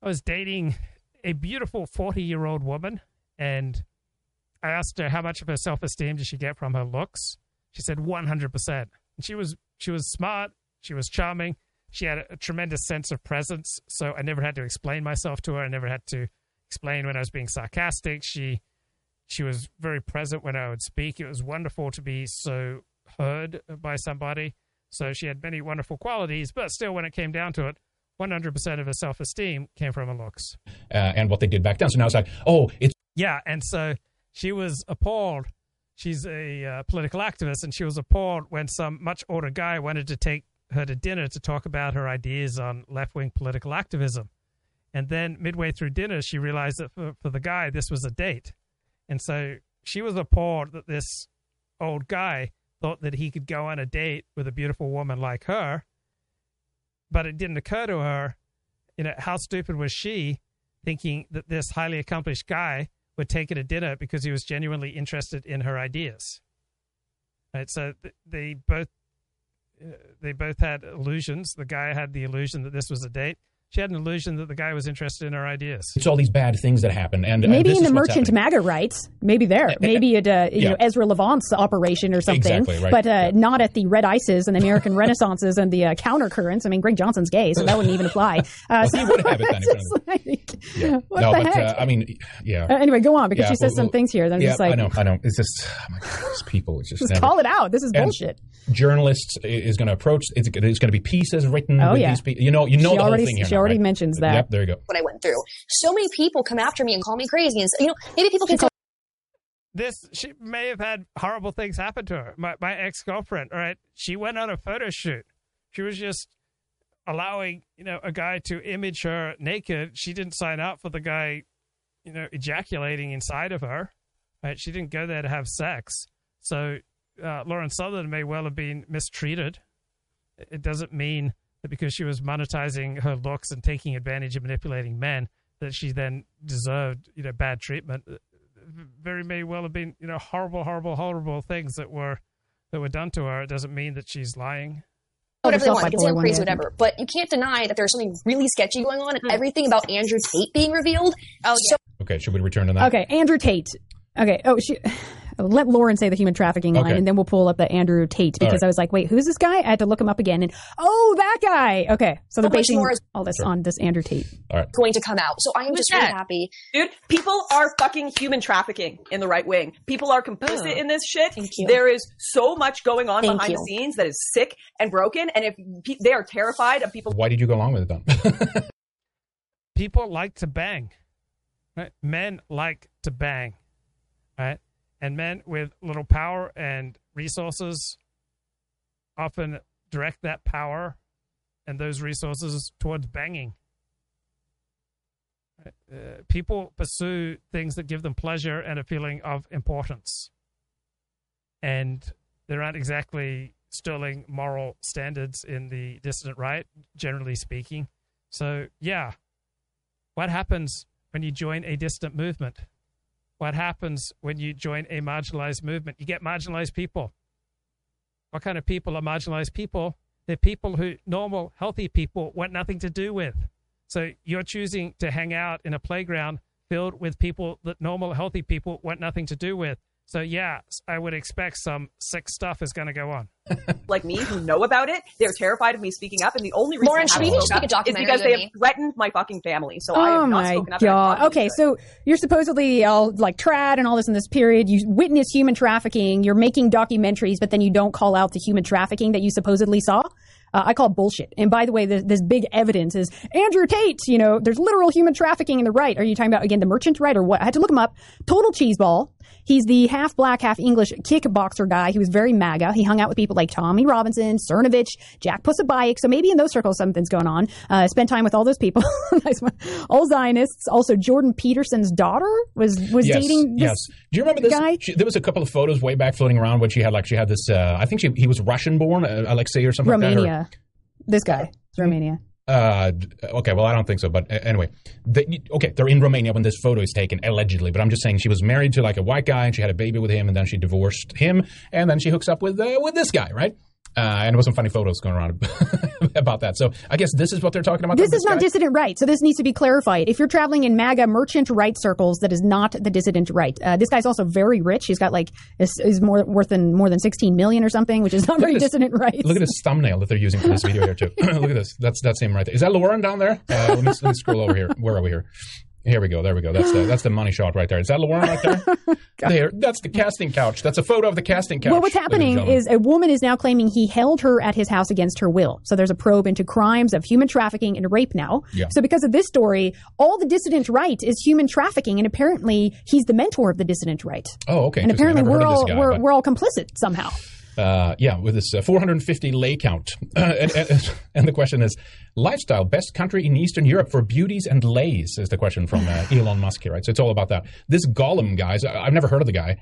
I was dating a beautiful 40 year old woman and I asked her how much of her self esteem did she get from her looks. She said 100%. And she was she was smart, she was charming, she had a, a tremendous sense of presence, so I never had to explain myself to her. I never had to explain when I was being sarcastic. She she was very present when I would speak. It was wonderful to be so heard by somebody. So she had many wonderful qualities, but still when it came down to it, 100% of her self esteem came from her looks. Uh, and what they did back then. So now it's like, oh, it's Yeah, and so she was appalled. She's a uh, political activist, and she was appalled when some much older guy wanted to take her to dinner to talk about her ideas on left wing political activism. And then midway through dinner, she realized that for, for the guy, this was a date. And so she was appalled that this old guy thought that he could go on a date with a beautiful woman like her. But it didn't occur to her, you know, how stupid was she thinking that this highly accomplished guy would take her to dinner because he was genuinely interested in her ideas. Right, so th- they both Uh, they both had illusions. The guy had the illusion that this was a date. She had an illusion that the guy was interested in her ideas. it's all these bad things that happen. And uh, Maybe this in the is what's merchant. MAGA rights, maybe there, maybe at uh, you Yeah. know Ezra Levant's operation or something, Exactly, right. but uh, not at the Red Ices and the American Renaissances and the uh, countercurrents. I mean, Greg Johnson's gay, so that wouldn't even apply. Uh, Well, he would have it then like, Yeah. what no, the but heck? Uh, I mean, yeah. Uh, anyway, go on because Yeah, she says well, some well, things here. That I'm yeah, just like, I know, I know. It's just oh my God, these people. It's just, just never- call it out. This is And bullshit. Journalists is going to approach. It's, it's going to be pieces written. Oh, with yeah. these people. You know, you know the whole thing here. She now, already right? mentions that. Yep, there you go. what I went through. So many people come after me and call me crazy, and say, you know, maybe people can say this she may have had horrible things happen to her. My my ex girlfriend, all right, she went on a photo shoot. She was just allowing you know a guy to image her naked. She didn't sign up for the guy, you know, ejaculating inside of her. Right? She didn't go there to have sex. So uh, Lauren Southern may well have been mistreated. It doesn't mean that because she was monetizing her looks and taking advantage of manipulating men that she then deserved you know bad treatment uh, very may well have been you know horrible horrible horrible things that were that were done to her it doesn't mean that she's lying whatever they want. You can say I'm crazy, whatever. But you can't deny that there's something really sketchy going on, and everything about Andrew Tate being revealed. Oh, so Okay, should we return to that? Okay, Andrew Tate. Okay. Oh, she. Let Lauren say the human trafficking line, Okay. and then we'll pull up the Andrew Tate because right. I was like, "Wait, who's this guy?" I had to look him up again, and oh, that guy. Okay, so they're basing more is- all this on this Andrew Tate. All right. going to come out. So I am Who's just really happy. Dude, people are fucking human trafficking in the right wing. People are complicit oh. in this shit. you. There is so much going on Thank behind you. the scenes that is sick and broken. And if pe- they are terrified of people Why did you go along with it then? people like to bang right men like to bang right and men with little power and resources often direct that power and those resources towards banging. Uh, people pursue things that give them pleasure and a feeling of importance. And there aren't exactly sterling moral standards in the dissident right generally speaking. So yeah what happens when you join a distant movement? What happens when you join a marginalized movement? You get marginalized people. What kind of people are marginalized people? They're people who normal, healthy people want nothing to do with. So you're choosing to hang out in a playground filled with people that normal, healthy people want nothing to do with. So yeah, I would expect some sick stuff is going to go on. like me who know about it, they're terrified of me speaking up, and the only reason Lauren, I should haven't we just spoken make a up is because they have me? threatened my fucking family. So I oh have not my spoken up. god. not Okay, so you're supposedly all like trad and all this in this period. You witness human trafficking. You're making documentaries, but then you don't call out the human trafficking that you supposedly saw. Uh, I call it bullshit. And by the way, this, this big evidence is Andrew Tate. You know, there's literal human trafficking in the right. Are you talking about again the merchant right or what? I had to look him up. Total cheeseball. He's the half black, half English kickboxer guy who was very MAGA. He hung out with people like Tommy Robinson, Cernovich, Jack Posobiec. So maybe in those circles something's going on. Uh, spent time with all those people. nice one. All Zionists. Also, Jordan Peterson's daughter was was yes, dating this yes. Do you remember this? guy. She, there was a couple of photos way back floating around when she had like she had this. Uh, I think she he was Russian born, uh, Alexei or something. Like Romania. This guy. It's Romania. Uh, okay, well, I don't think so, but anyway, they, okay, they're in Romania when this photo is taken, allegedly. But I'm just saying she was married to like a white guy, and she had a baby with him, and then she divorced him, and then she hooks up with uh, with this guy, right? Uh, and there was some funny photos going around about that. So I guess this is what they're talking about. This is not guy? dissident right. So this needs to be clarified. If you're traveling in MAGA merchant right circles, that is not the dissident right. Uh, this guy's also very rich. He's got like is, is more worth than more than 16 million or something, which is not very Look at this- dissident right. Look at this thumbnail that they're using for this video here too. Look at this. That's that's him right there. Is that Lauren down there? Uh, let, me, let me scroll over here. Where are we here? Here we go. There we go. That's the that's the money shot right there. Is that Lauren right there? there. That's the casting couch. That's a photo of the casting couch. Well, what's happening is a woman is now claiming he held her at his house against her will. So there's a probe into crimes of human trafficking and rape now. Yeah. So because of this story, all the dissident right is human trafficking, and apparently he's the mentor of the dissident right. Oh, okay. and apparently we're heard of this all guy, we're, but- we're all complicit somehow. Uh, yeah, with this uh, 450 lay count. and, and, and the question is lifestyle, best country in Eastern Europe for beauties and lays, is the question from uh, Elon Musk here, right? So it's all about that. This Gollum, guy, I- I've never heard of the guy.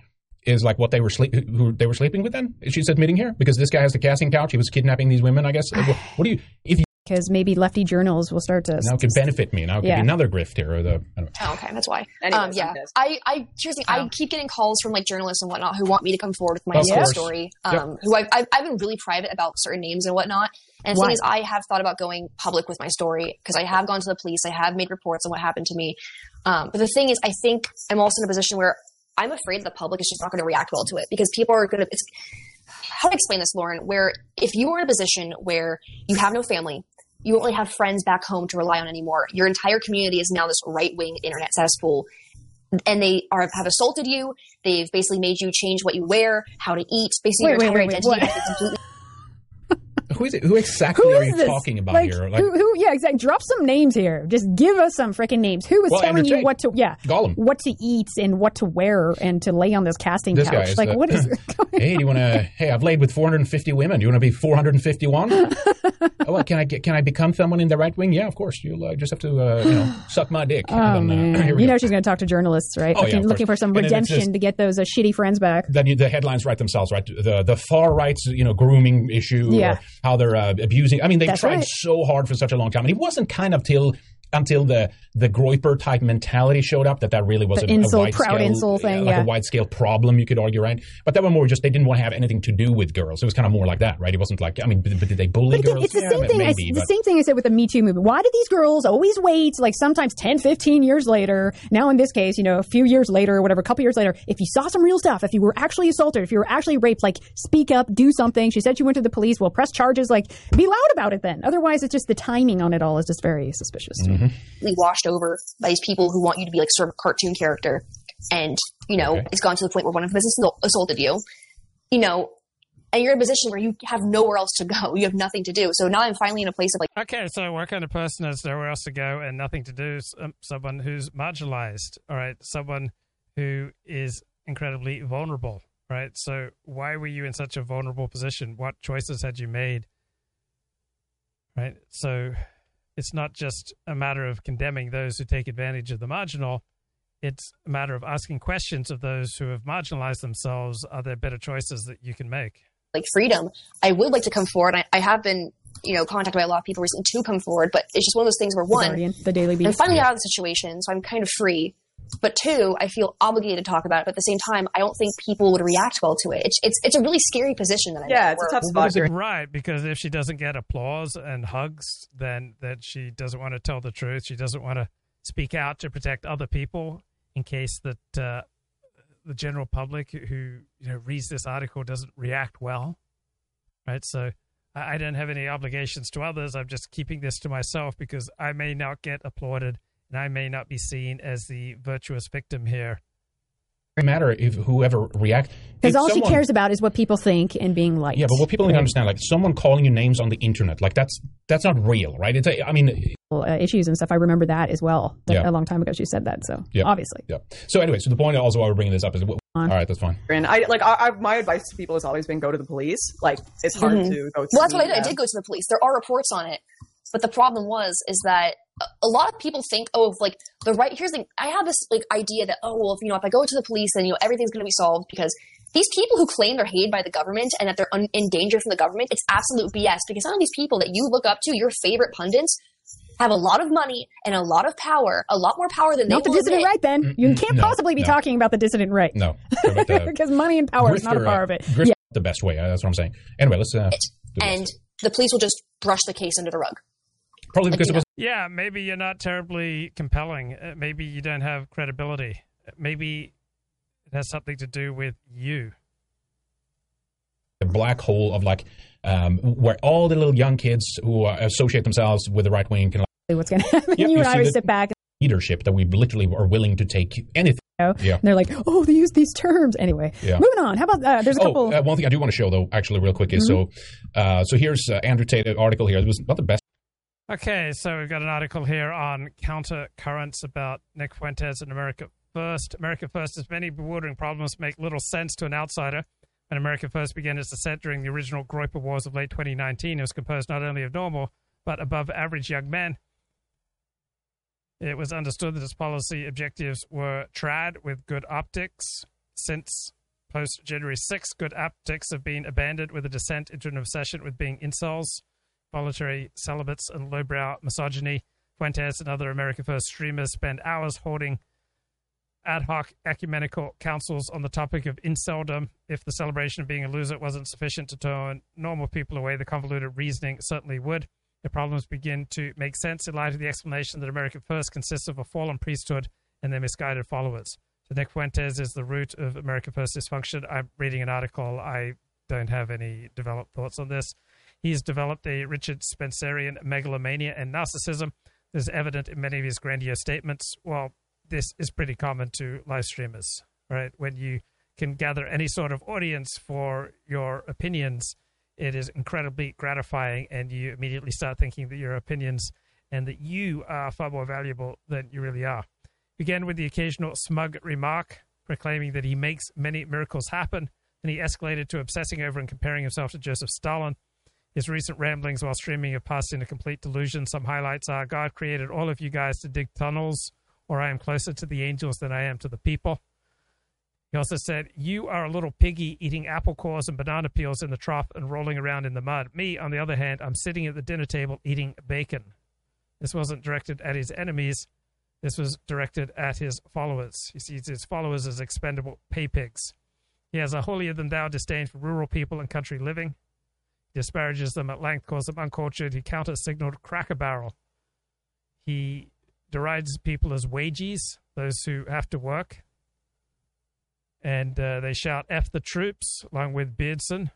Is like what they were sleep who they were sleeping with. Then she's admitting here because this guy has the casting couch. He was kidnapping these women. I guess. What, do you? If you Because maybe lefty journals will start to. now it could benefit me. Now it could Yeah. be another grift here. Or the. Oh, okay, that's why. Anyways, um, yeah, I'm. I, I, here's. I keep getting calls from like journalists and whatnot who want me to come forward with my Of side course. story. Yep. Um, who I've, I've, I've been really private about certain names and whatnot. And the Why? thing is, I have thought about going public with my story because I have gone to the police. I have made reports on what happened to me. Um, but the thing is, I think I'm also in a position where I'm afraid the public is just not going to react well to it because people are going to. It's how to explain this, Lauren? Where if you are in a position where you have no family, you don't really have friends back home to rely on anymore. Your entire community is now this right wing internet cesspool. And they are have assaulted you. They've basically made you change what you wear, how to eat. Basically, Wait, your entire wait, wait, identity what? has been completely Who is it? Who exactly Who are you this? talking about like, here? who, who? Yeah, exactly. Drop some names here. Just give us some freaking names. Who is Well, telling you what to? Yeah, Gollum. what to eat and what to wear and to lay on this casting This couch. Like, the- what is? hey, do you want to? Hey, I've laid with 450 women. Do you want to be 451? oh, well, can I get? Can I become someone in the right wing? Yeah, of course. You'll uh, just have to, uh, you know, suck my dick. Oh then, uh, man, here we you go. know she's going to talk to journalists, right? Oh, yeah, looking, of looking for some And then it's redemption just- to get those uh, shitty friends back. then you, the headlines write themselves, right? The the far right's you know grooming issue, Yeah. or how they're uh, abusing. I mean, they That's tried right. so hard for such a long time, and it wasn't kind of till until the the Groyper type mentality showed up that that really was The a, a insult, wide proud scale, insult thing, like yeah. a wide scale problem. You could argue, right? But that one more just they didn't want to have anything to do with girls. It was kind of more like that, right? It wasn't like I mean, but, but did they bully again, girls? it's the Yeah, same thing. I, maybe, the same thing I said with the Me Too movement. Why do these girls always wait, like sometimes 10, 15 years later? Now, in this case, you know, a few years later, or whatever, a couple years later, if you saw some real stuff, if you were actually assaulted, if you were actually raped, like speak up, do something. She said she went to the police. Well, press charges. Like, be loud about it. Then, otherwise, it's just the timing on it all is just very suspicious. me. Mm-hmm. washed over by these people who want you to be like sort of a cartoon character. And, you know, it's gone to the point where one of them has assaulted you, you know, and you're in a position where you have nowhere else to go. You have nothing to do. So now I'm finally in a place of like, Okay, so what kind of person has nowhere else to go and nothing to do? Um, someone who's marginalized, all right? Someone who is incredibly vulnerable, right? So why were you in such a vulnerable position? What choices had you made? Right? So it's not just a matter of condemning those who take advantage of the marginal. It's a matter of asking questions of those who have marginalized themselves. Are there better choices that you can make? like freedom. I would like to come forward. I, I have been, you know, contacted by a lot of people recently to come forward, but it's just one of those things where The one, Guardian, the Daily Beast. I'm finally out of the situation, so I'm kind of free. But two, I feel obligated to talk about it. But at the same time, I don't think people would react well to it. It's it's, it's a really scary position that I'm Yeah, it's a tough spot. you're. Right, because if she doesn't get applause and hugs, then that she doesn't want to tell the truth. She doesn't want to speak out to protect other people in case that uh, the general public who you know reads this article doesn't react well. Right, so I, I don't have any obligations to others. I'm just keeping this to myself because I may not get applauded and I may not be seen as the virtuous victim here. Doesn't matter if whoever react Because all someone- she cares about is what people think and being liked. Yeah, but what people need to understand, like someone calling you names on the internet, like that's that's not real, right? It's a, I mean, uh, issues and stuff. I remember that as well. That Yeah. A long time ago, she said that. So yeah, obviously, yeah. So anyway, so the point also why we're bringing this up is, all right, that's fine. And I like I, I, my advice to people has always been go to the police. Like it's hard Mhm. to go. To Well, that's what I did. I did go to the police. There are reports on it, but the problem was is that a- a lot of people think, oh, if, like the right. Here's the I have this like idea that oh, well, if you know, if I go to the police, then you know everything's going to be solved because these people who claim they're hated by the government and that they're un- in danger from the government, it's absolute BS. Because some of these people that you look up to, your favorite pundits, have a lot of money and a lot of power, a lot more power than not they the dissident admit. right. Then you can't no, possibly be no. talking about the dissident right. No, because money and power is not a grifter, part uh, of it. grifter Yeah. the best way. Uh, that's what I'm saying. Anyway, let's. Uh, do this. And the police will just brush the case under the rug. Probably because it was Yeah, maybe you're not terribly compelling. Uh, maybe you don't have credibility. Uh, Maybe it has something to do with you. The black hole of like um, where all the little young kids who uh, associate themselves with the right wing can like, What's going to happen? Yep, you you and I would sit back. leadership that we literally are willing to take anything. know, Yeah. And they're like, oh, they use these terms. Anyway, Yeah. moving on. How about uh, there's a couple. Oh, uh, one thing I do want to show though, actually, real quick, is Mhm. so. Uh, so here's uh, Andrew Tate article here. It was not the best. Okay, so we've got an article here on counter currents about Nick Fuentes and America First. America First has many bewildering problems make little sense to an outsider. When America First began its descent during the original Groyper Wars of late 2019, it was composed not only of normal, but above average young men. It was understood that its policy objectives were trad with good optics. Since post January 6, good optics have been abandoned with a descent into an obsession with being incels voluntary celibates and lowbrow misogyny. Fuentes and other America First streamers spend hours holding ad hoc ecumenical councils on the topic of inceldom. If the celebration of being a loser wasn't sufficient to turn normal people away, the convoluted reasoning certainly would. The problems begin to make sense in light of the explanation that America First consists of a fallen priesthood and their misguided followers. So Nick Fuentes is the root of America First dysfunction. I'm reading an article. I don't have any developed thoughts on this. He's developed a Richard Spencerian megalomania and narcissism This is evident in many of his grandiose statements. Well, this is pretty common to live streamers, right? When you can gather any sort of audience for your opinions, it is incredibly gratifying, and you immediately start thinking that your opinions and that you are far more valuable than you really are. Began with the occasional smug remark proclaiming that he makes many miracles happen, and he escalated to obsessing over and comparing himself to Joseph Stalin. His recent ramblings while streaming have passed into complete delusion. Some highlights are God created all of you guys to dig tunnels, or I am closer to the angels than I am to the people. He also said, You are a little piggy eating apple cores and banana peels in the trough and rolling around in the mud. Me, on the other hand, I'm sitting at the dinner table eating bacon. This wasn't directed at his enemies. This was directed at his followers. He sees his followers as expendable pay pigs. He has a holier than thou disdain for rural people and country living. Disparages them at length, calls them uncultured. He counter signaled cracker barrel. He derides people as wages, those who have to work. And uh, they shout F the troops along with Beardson.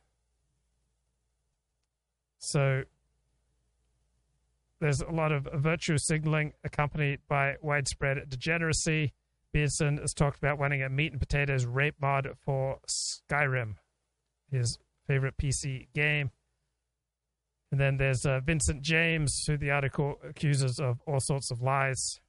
So there's a lot of virtue signaling accompanied by widespread degeneracy. Beardson has talked about wanting a meat and potatoes rape mod for Skyrim, his favorite PC game. And then there's uh, Vincent James, who the article accuses of all sorts of lies.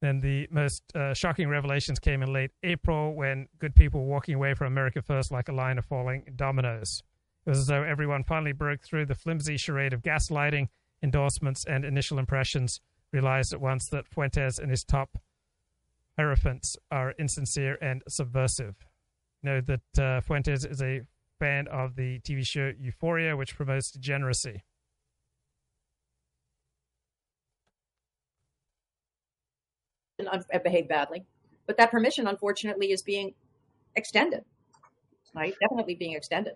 Then the most uh, shocking revelations came in late April when good people were walking away from America First like a line of falling dominoes. It was as though everyone finally broke through the flimsy charade of gaslighting, endorsements, and initial impressions, realized at once that Fuentes and his top hierophants are insincere and subversive. Know that uh, Fuentes is a Band of the TV show Euphoria, which promotes degeneracy. And I behave badly, but that permission, unfortunately, is being extended. Right, definitely being extended.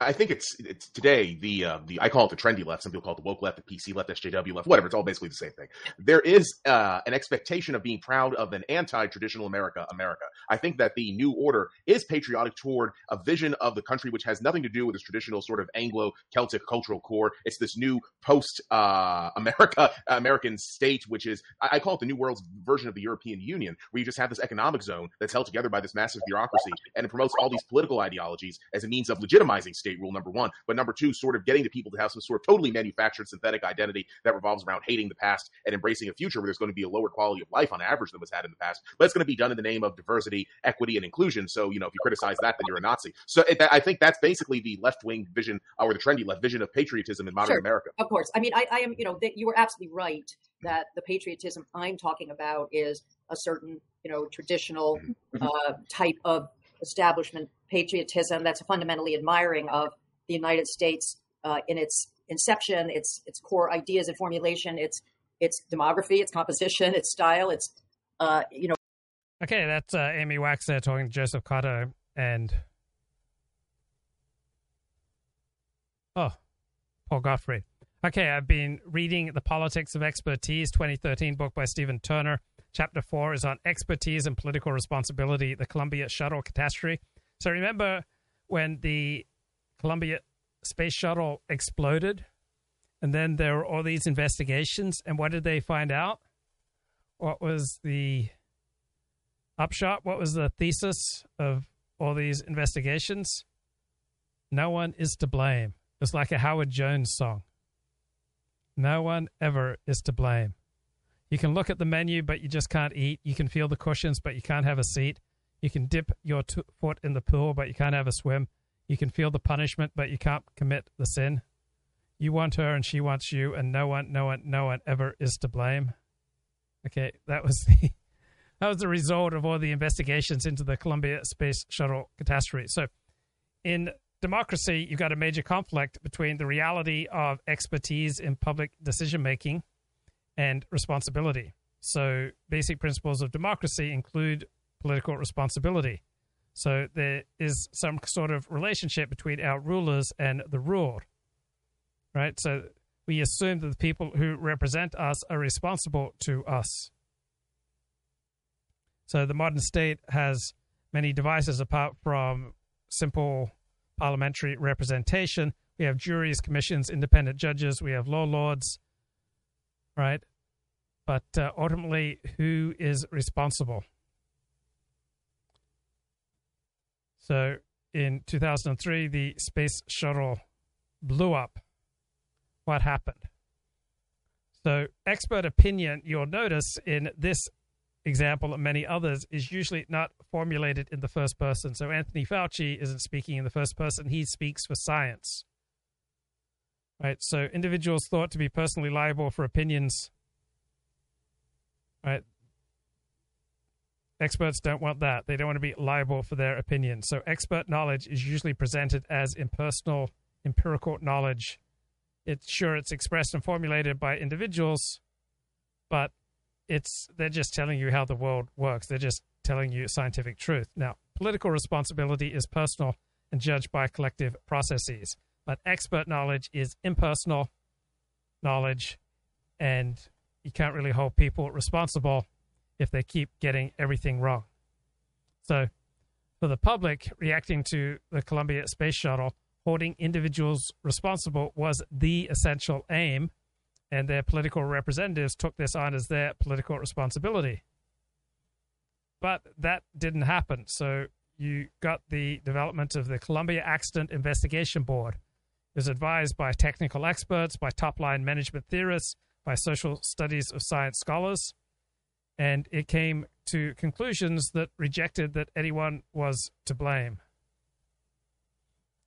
I think it's it's today the uh, the I call it the trendy left. Some people call it the woke left, the PC left, SJW left, whatever. It's all basically the same thing. There is uh, an expectation of being proud of an anti-traditional America. America. I think that the new order is patriotic toward a vision of the country which has nothing to do with its traditional sort of Anglo-Celtic cultural core. It's this new post uh, America American state, which is I, I call it the new world's version of the European Union, where you just have this economic zone that's held together by this massive bureaucracy, and it promotes all these political ideologies as a means of legitimizing state rule number one. But number two sort of getting the people to have some sort of totally manufactured synthetic identity that revolves around hating the past and embracing a future where there's going to be a lower quality of life on average than was had in the past. But it's going to be done in the name of diversity equity and inclusion. So you know if you criticize that then you're a nazi. So it, i think that's basically the left-wing vision or the trendy left vision of patriotism in modern Sure. america. Of course. I mean, I, I am, you know, that you were absolutely right that the patriotism I'm talking about is a certain, you know, traditional uh, type of establishment patriotism that's fundamentally admiring of the United States uh, in its inception, its its core ideas and formulation, its its demography, its composition, its style, its uh, you know. Okay, that's uh, Amy Wax there talking to Joseph Cotto and oh, Paul Gottfried. Okay, I've been reading The Politics of Expertise, 2013 book by Stephen Turner. Chapter four is on expertise and political responsibility, the Columbia shuttle catastrophe. So remember when the Columbia space shuttle exploded, and then there were all these investigations, and what did they find out? What was the upshot? What was the thesis of all these investigations? No one is to blame. It's like a Howard Jones song. No one ever is to blame. You can look at the menu, but you just can't eat. You can feel the cushions, but you can't have a seat. You can dip your t- foot in the pool, but you can't have a swim. You can feel the punishment, but you can't commit the sin. You want her, and she wants you, and no one, no one, no one ever is to blame. Okay, that was the that was the result of all the investigations into the Columbia Space Shuttle catastrophe. So, in democracy, you've got a major conflict between the reality of expertise in public decision making and responsibility. So, basic principles of democracy include political responsibility. So, there is some sort of relationship between our rulers and the ruled, right? So, we assume that the people who represent us are responsible to us. So, the modern state has many devices apart from simple parliamentary representation. We have juries, commissions, independent judges, we have law lords, right? But uh, ultimately, who is responsible? So in 2003, the space shuttle blew up. What happened? So, expert opinion, you'll notice in this example and many others, is usually not formulated in the first person. So, Anthony Fauci isn't speaking in the first person, he speaks for science. Right? So, individuals thought to be personally liable for opinions. Right? Experts don't want that. They don't want to be liable for their opinions. So, expert knowledge is usually presented as impersonal, empirical knowledge. It's sure it's expressed and formulated by individuals, but it's they're just telling you how the world works. They're just telling you scientific truth. Now, political responsibility is personal and judged by collective processes, but expert knowledge is impersonal knowledge, and you can't really hold people responsible if they keep getting everything wrong. So, for the public reacting to the Columbia Space Shuttle, holding individuals responsible was the essential aim, and their political representatives took this on as their political responsibility. But that didn't happen. So, you got the development of the Columbia Accident Investigation Board. It was advised by technical experts, by top line management theorists, by social studies of science scholars and it came to conclusions that rejected that anyone was to blame.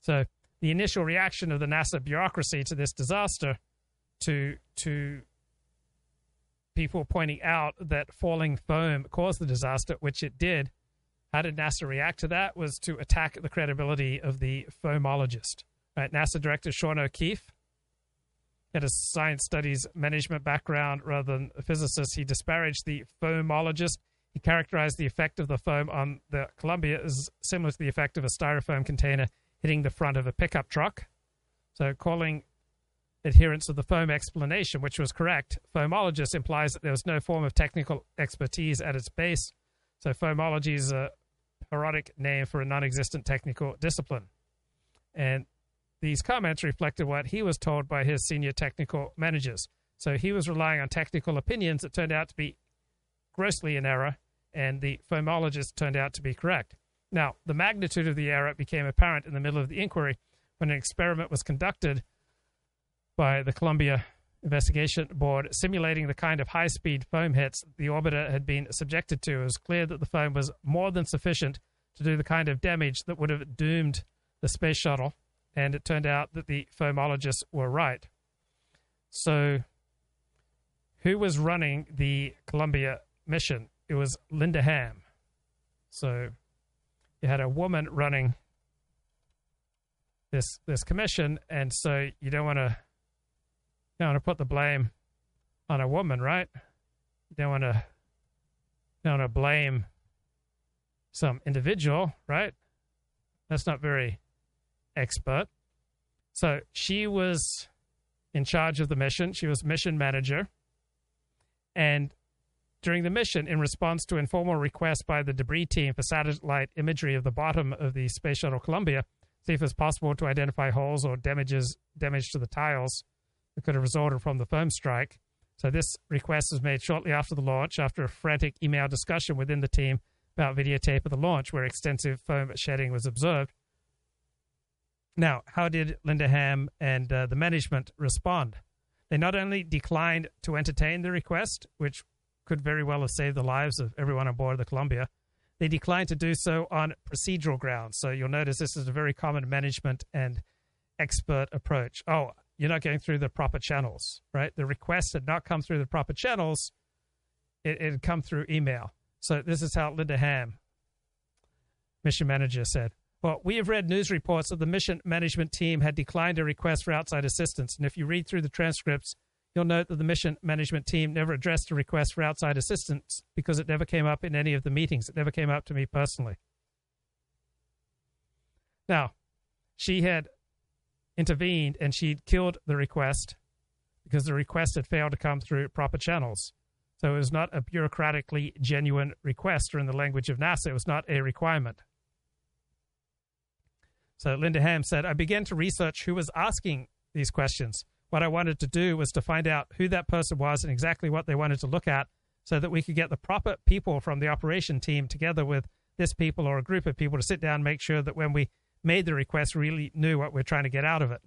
So the initial reaction of the NASA bureaucracy to this disaster, to to people pointing out that falling foam caused the disaster, which it did. How did NASA react to that? Was to attack the credibility of the foamologist. Right, NASA Director Sean O'Keefe had a science studies management background rather than a physicist. He disparaged the foamologist. He characterized the effect of the foam on the Columbia as similar to the effect of a styrofoam container hitting the front of a pickup truck. So, calling adherence of the foam explanation, which was correct, foamologist implies that there was no form of technical expertise at its base. So, foamology is a parodic name for a non existent technical discipline. And these comments reflected what he was told by his senior technical managers. So, he was relying on technical opinions that turned out to be grossly in error, and the foamologist turned out to be correct. Now, the magnitude of the error became apparent in the middle of the inquiry when an experiment was conducted by the Columbia Investigation Board simulating the kind of high speed foam hits the orbiter had been subjected to. It was clear that the foam was more than sufficient to do the kind of damage that would have doomed the space shuttle, and it turned out that the foamologists were right. So, who was running the Columbia mission? It was Linda Ham. So, you had a woman running this this commission, and so you don't want to don't want to put the blame on a woman, right? You don't want to don't want to blame some individual, right? That's not very expert. So she was in charge of the mission. She was mission manager. And during the mission, in response to informal requests by the debris team for satellite imagery of the bottom of the Space Shuttle Columbia, see if it's possible to identify holes or damages damage to the tiles that could have resulted from the foam strike. So this request was made shortly after the launch, after a frantic email discussion within the team about videotape of the launch, where extensive foam shedding was observed. Now, how did Linda Ham and uh, the management respond? They not only declined to entertain the request, which could very well have saved the lives of everyone on board the Columbia, they declined to do so on procedural grounds. So you'll notice this is a very common management and expert approach. Oh, you're not going through the proper channels, right? The request had not come through the proper channels, it, it had come through email. So this is how Linda Ham, mission manager, said. Well, we have read news reports that the mission management team had declined a request for outside assistance. And if you read through the transcripts, you'll note that the mission management team never addressed a request for outside assistance because it never came up in any of the meetings. It never came up to me personally. Now, she had intervened and she'd killed the request because the request had failed to come through proper channels. So it was not a bureaucratically genuine request, or in the language of NASA, it was not a requirement. So Linda Ham said, I began to research who was asking these questions. What I wanted to do was to find out who that person was and exactly what they wanted to look at so that we could get the proper people from the operation team together with this people or a group of people to sit down and make sure that when we made the request, really knew what we're trying to get out of it.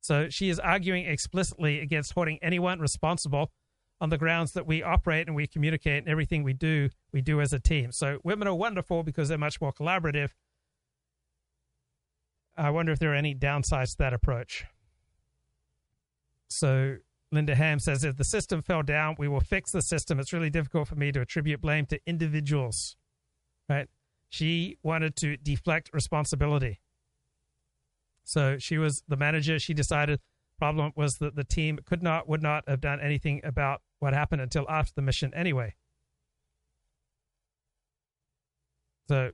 So she is arguing explicitly against holding anyone responsible on the grounds that we operate and we communicate and everything we do, we do as a team. So women are wonderful because they're much more collaborative. I wonder if there are any downsides to that approach. So Linda Ham says if the system fell down, we will fix the system. It's really difficult for me to attribute blame to individuals. Right? She wanted to deflect responsibility. So she was the manager. She decided the problem was that the team could not would not have done anything about what happened until after the mission anyway. So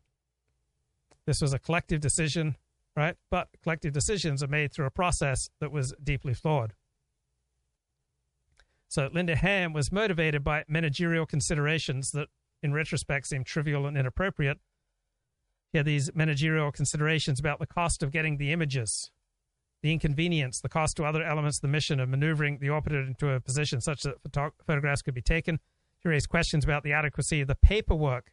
this was a collective decision, right? But collective decisions are made through a process that was deeply flawed. So Linda Ham was motivated by managerial considerations that in retrospect seem trivial and inappropriate. He had these managerial considerations about the cost of getting the images, the inconvenience, the cost to other elements of the mission of maneuvering the orbiter into a position such that photo- photographs could be taken. He raised questions about the adequacy of the paperwork.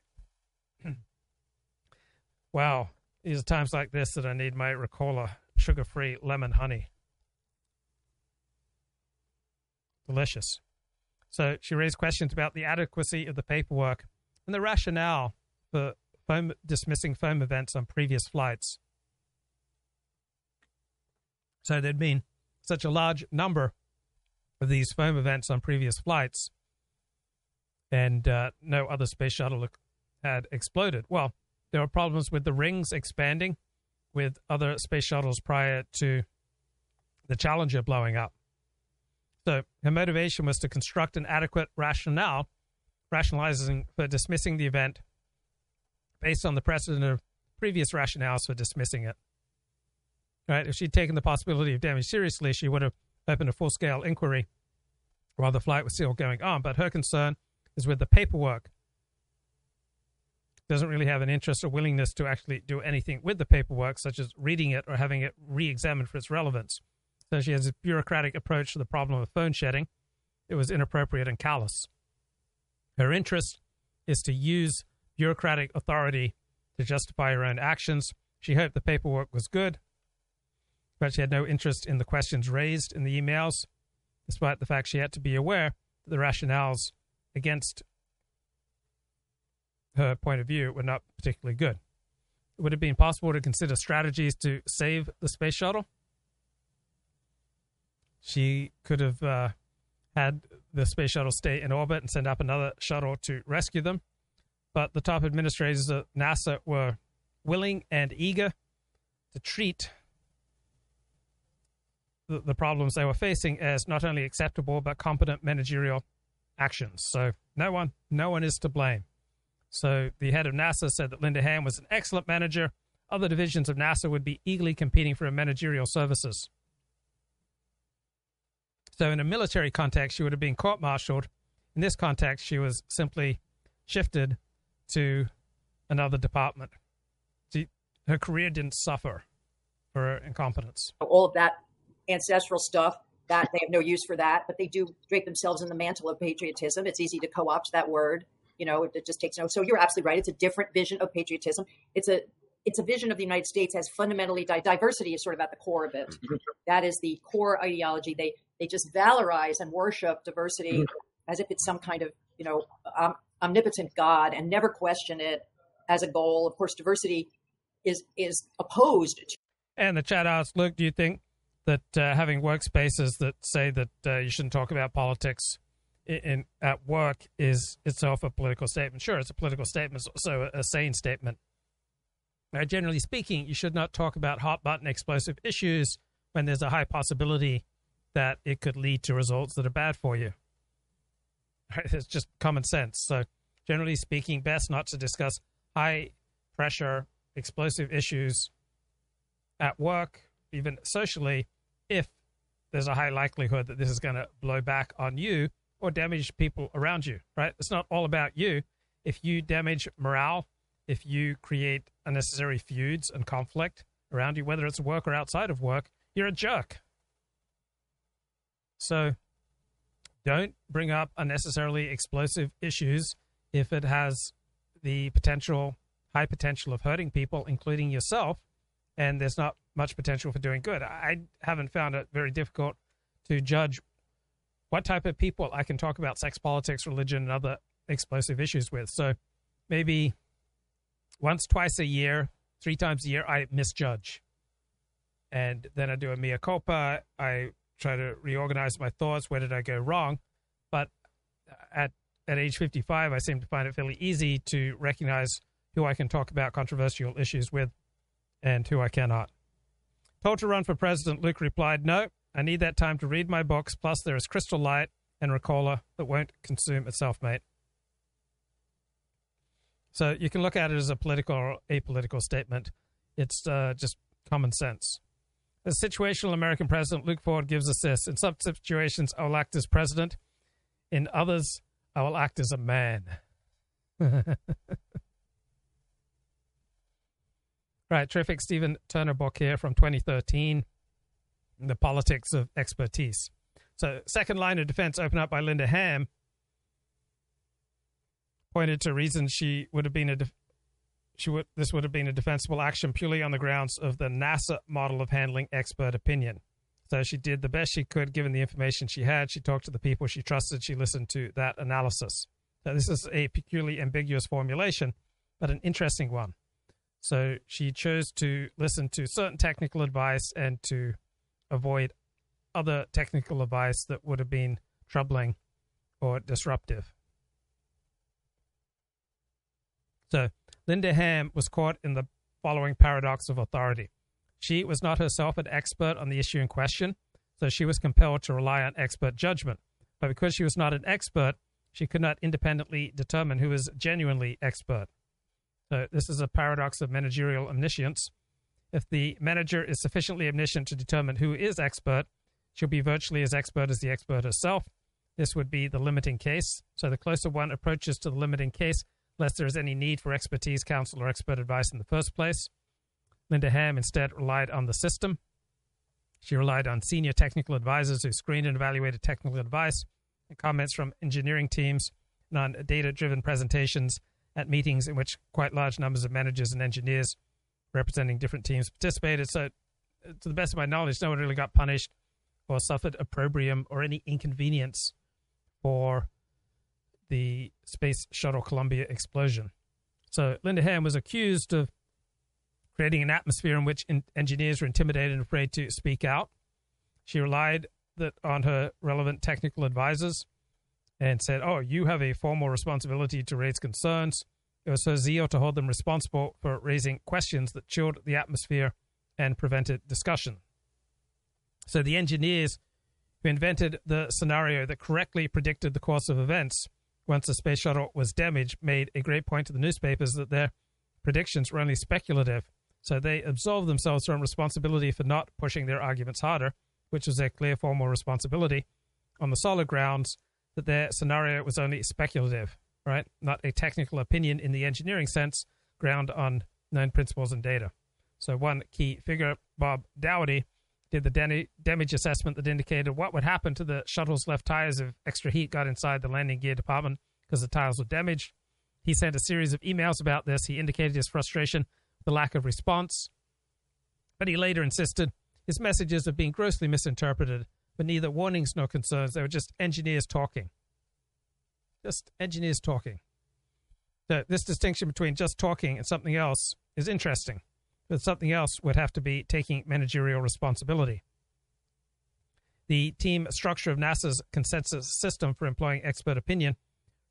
wow, these are times like this that I need my Ricola sugar free lemon honey. Delicious. So she raised questions about the adequacy of the paperwork and the rationale for foam, dismissing foam events on previous flights. So there'd been such a large number of these foam events on previous flights, and uh, no other space shuttle had exploded. Well, there were problems with the rings expanding with other space shuttles prior to the Challenger blowing up. So her motivation was to construct an adequate rationale, rationalizing for dismissing the event based on the precedent of previous rationales for dismissing it. Right? If she'd taken the possibility of damage seriously, she would have opened a full scale inquiry while the flight was still going on. But her concern is with the paperwork. Doesn't really have an interest or willingness to actually do anything with the paperwork, such as reading it or having it re examined for its relevance. So she has a bureaucratic approach to the problem of foam shedding. It was inappropriate and callous. Her interest is to use bureaucratic authority to justify her own actions. She hoped the paperwork was good, but she had no interest in the questions raised in the emails, despite the fact she had to be aware that the rationales against her point of view were not particularly good. Would it be impossible to consider strategies to save the space shuttle? She could have uh, had the space shuttle stay in orbit and send up another shuttle to rescue them. But the top administrators of NASA were willing and eager to treat the, the problems they were facing as not only acceptable but competent managerial actions. So no one, no one is to blame. So the head of NASA said that Linda Ham was an excellent manager. Other divisions of NASA would be eagerly competing for her managerial services. So in a military context, she would have been court-martialed. In this context, she was simply shifted to another department. See, her career didn't suffer for her incompetence. all of that ancestral stuff that they have no use for that but they do drape themselves in the mantle of patriotism it's easy to co-opt that word you know it, it just takes no so you're absolutely right it's a different vision of patriotism. It's a it's a vision of the united states as fundamentally di- diversity is sort of at the core of it. That is the core ideology. They they just valorize and worship diversity as if it's some kind of you know um, omnipotent god and never question it as a goal. Of course diversity is is opposed to And the chat asks, Luke, do you think that uh, having workspaces that say that uh, you shouldn't talk about politics in, at work is itself a political statement? Sure, it's a political statement. It's also a, sane statement. Now, generally speaking, you should not talk about hot button explosive issues when there's a high possibility that it could lead to results that are bad for you. It's just common sense. So, generally speaking, best not to discuss high pressure explosive issues at work, even socially, if there's a high likelihood that this is going to blow back on you or damage people around you, right? It's not all about you. If you damage morale, if you create unnecessary feuds and conflict around you, whether it's work or outside of work, you're a jerk. So don't bring up unnecessarily explosive issues if it has the potential, high potential of hurting people, including yourself, and there's not much potential for doing good. I haven't found it very difficult to judge what type of people I can talk about sex, politics, religion, and other explosive issues with. So maybe once, twice a year, three times a year, I misjudge. And then I do a mea culpa. I try to reorganize my thoughts. Where did I go wrong? But at at age 55, I seem to find it fairly easy to recognize who I can talk about controversial issues with and who I cannot. Told to run for president, Luke replied, No, I need that time to read my books, plus there is Crystal Light and Ricola that won't consume itself, mate. So you can look at it as a political or apolitical statement. It's uh, just common sense. As situational American president, Luke Ford gives us this. In some situations, I will act as president. In others, I will act as a man. right, terrific Stephen Turner book here from 2013, The Politics of Expertise. So, second line of defense opened up by Linda Ham pointed to reasons she would have been a def- she would this would have been a defensible action purely on the grounds of the NASA model of handling expert opinion. So she did the best she could given the information she had. She talked to the people she trusted. She listened to that analysis. Now, this is a peculiarly ambiguous formulation, but an interesting one. So she chose to listen to certain technical advice and to avoid other technical advice that would have been troubling or disruptive. So Linda Ham was caught in the following paradox of authority. She was not herself an expert on the issue in question, so she was compelled to rely on expert judgment. But because she was not an expert, she could not independently determine who was genuinely expert. So this is a paradox of managerial omniscience. If the manager is sufficiently omniscient to determine who is expert, she'll be virtually as expert as the expert herself. This would be the limiting case. So the closer one approaches to the limiting case, less there is any need for expertise, counsel, or expert advice in the first place. Linda Ham instead relied on the system. She relied on senior technical advisors who screened and evaluated technical advice and comments from engineering teams and on data driven presentations at meetings in which quite large numbers of managers and engineers representing different teams participated. So, to the best of my knowledge, no one really got punished or suffered opprobrium or any inconvenience for the Space Shuttle Columbia explosion. So, Linda Ham was accused of creating an atmosphere in which in- engineers were intimidated and afraid to speak out. She relied that on her relevant technical advisors and said, "Oh, you have a formal responsibility to raise concerns." It was her zeal to hold them responsible for raising questions that chilled the atmosphere and prevented discussion. So the engineers who invented the scenario that correctly predicted the course of events once the space shuttle was damaged made a great point to the newspapers that their predictions were only speculative. So they absolved themselves from responsibility for not pushing their arguments harder, which was their clear formal responsibility, on the solid grounds that their scenario was only speculative, right? Not a technical opinion in the engineering sense, ground on known principles and data. So one key figure, Bob Dowdy, did the damage assessment that indicated what would happen to the shuttle's left tires if extra heat got inside the landing gear department because the tires were damaged. He sent a series of emails about this. He indicated his frustration, the lack of response. But he later insisted his messages have been grossly misinterpreted, but neither warnings nor concerns. They were just engineers talking. Just engineers talking. This distinction between just talking and something else is interesting but something else would have to be taking managerial responsibility. The team structure of NASA's consensus system for employing expert opinion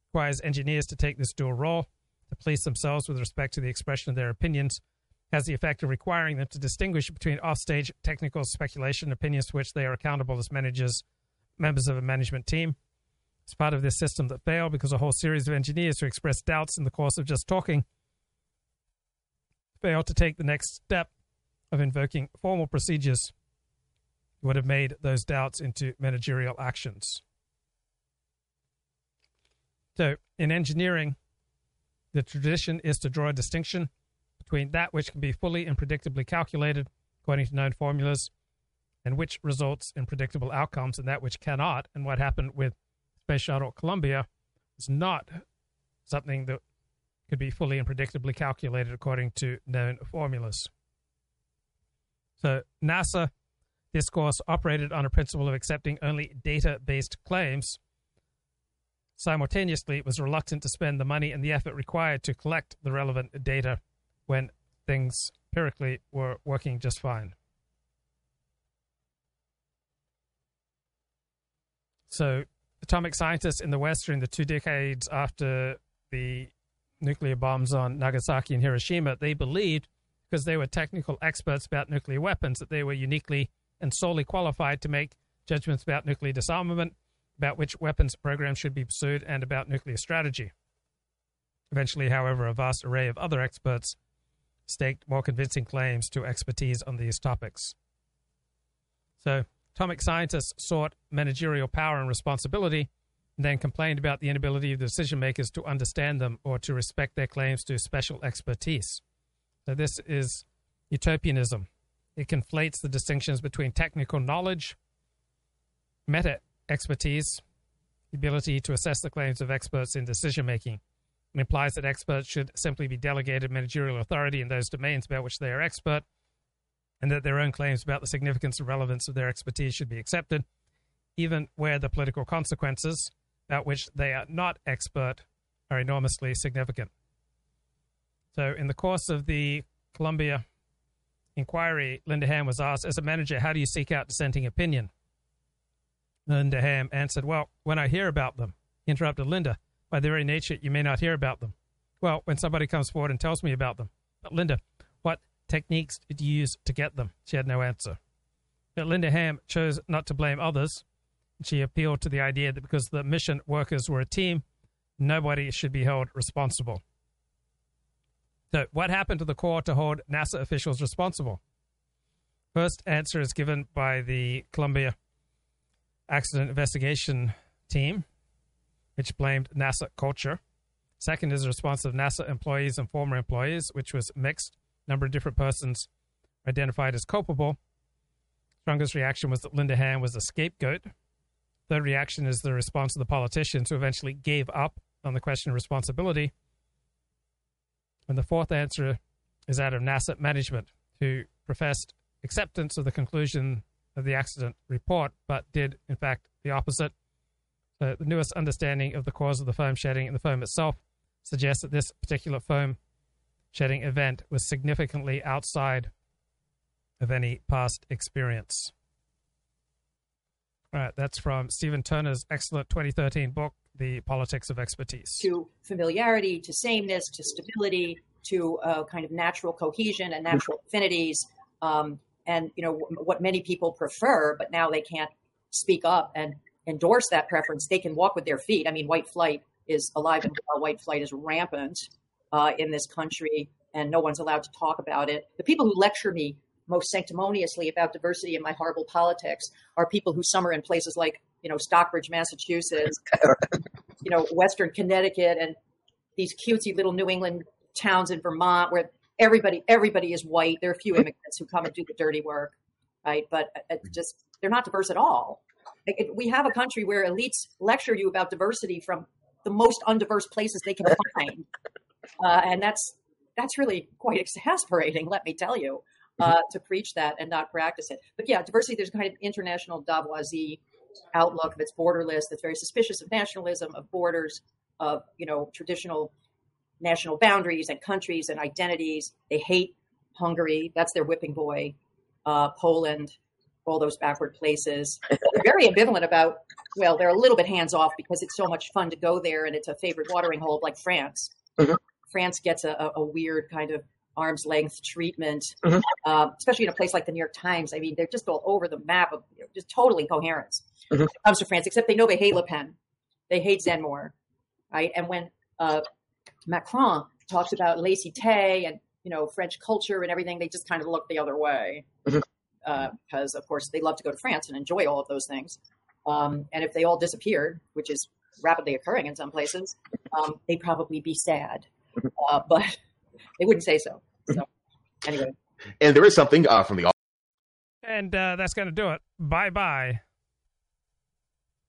requires engineers to take this dual role, to police themselves with respect to the expression of their opinions, has the effect of requiring them to distinguish between offstage technical speculation opinions to which they are accountable as managers, members of a management team. As part of this system that failed because a whole series of engineers who expressed doubts in the course of just talking failed to take the next step of invoking formal procedures would have made those doubts into managerial actions. So, in engineering, the tradition is to draw a distinction between that which can be fully and predictably calculated according to known formulas and which results in predictable outcomes, and that which cannot. And what happened with Space Shuttle Columbia is not something that could be fully and predictably calculated according to known formulas. So, NASA discourse operated on a principle of accepting only data based claims. Simultaneously, it was reluctant to spend the money and the effort required to collect the relevant data when things empirically were working just fine. So, atomic scientists in the West during the two decades after the nuclear bombs on Nagasaki and Hiroshima, they believed, because they were technical experts about nuclear weapons, that they were uniquely and solely qualified to make judgments about nuclear disarmament, about which weapons programs should be pursued, and about nuclear strategy. Eventually, however, a vast array of other experts staked more convincing claims to expertise on these topics. So, atomic scientists sought managerial power and responsibility and then complained about the inability of the decision makers to understand them or to respect their claims to special expertise. So, this is utopianism. It conflates the distinctions between technical knowledge, meta expertise, the ability to assess the claims of experts in decision making. It implies that experts should simply be delegated managerial authority in those domains about which they are expert, and that their own claims about the significance and relevance of their expertise should be accepted, even where the political consequences at which they are not expert are enormously significant. So, in the course of the Columbia inquiry, Linda Ham was asked, as a manager, how do you seek out dissenting opinion? Linda Ham answered, Well, when I hear about them, interrupted Linda, by their very nature, you may not hear about them. Well, when somebody comes forward and tells me about them. But Linda, techniques did you use to get them? She had no answer. that Linda Ham chose not to blame others. She appealed to the idea that because the mission workers were a team, nobody should be held responsible. So, what happened to the Corps to hold NASA officials responsible? First answer is given by the Columbia Accident Investigation Team, which blamed NASA culture. Second is the response of NASA employees and former employees, which was mixed. Number of different persons identified as culpable. Strongest reaction was that Linda Ham was a scapegoat. Third reaction is the response of the politicians who eventually gave up on the question of responsibility. And the fourth answer is that of NASA management, who professed acceptance of the conclusion of the accident report, but did, in fact, the opposite. So the newest understanding of the cause of the foam shedding in the foam itself suggests that this particular foam shedding event was significantly outside of any past experience. All right, that's from Stephen Turner's excellent 2013 book, The Politics of Expertise. to familiarity, to sameness, to stability, to uh, kind of natural cohesion and natural affinities, um, and you know what many people prefer, but now they can't speak up and endorse that preference. They can walk with their feet. I mean, white flight is alive and well. White flight is rampant uh, in this country, and no one's allowed to talk about it. The people who lecture me most sanctimoniously about diversity in my horrible politics are people who summer in places like you know Stockbridge, Massachusetts, you know Western Connecticut, and these cutesy little New England towns in Vermont where everybody everybody is white. There are a few immigrants who come and do the dirty work, right? But it's just they're not diverse at all. It- we have a country where elites lecture you about diversity from the most undiverse places they can find, uh, and that's that's really quite exasperating. Let me tell you, uh, to preach that and not practice it. But yeah, diversity. There's a kind of international Davoisie outlook that's borderless, that's very suspicious of nationalism, of borders, of you know traditional national boundaries and countries and identities. They hate Hungary. That's their whipping boy. Uh, Poland, all those backward places. They're very ambivalent about. Well, they're a little bit hands off because it's so much fun to go there, and it's a favorite watering hole, like France. France gets a, a- weird kind of arm's length treatment, uh, especially in a place like the New York Times. I mean, they're just all over the map of you know, just total incoherence when it comes to France, except they know they hate Le Pen. They hate Zemmour, right? And when uh, Macron talks about laissez and you know French culture and everything, they just kind of look the other way because, of course, they love to go to France and enjoy all of those things. Um, and if they all disappeared, which is rapidly occurring in some places, um, they'd probably be sad, uh, but they wouldn't say so. So anyway. And there is something uh, from the And uh, that's going to do it. Bye bye.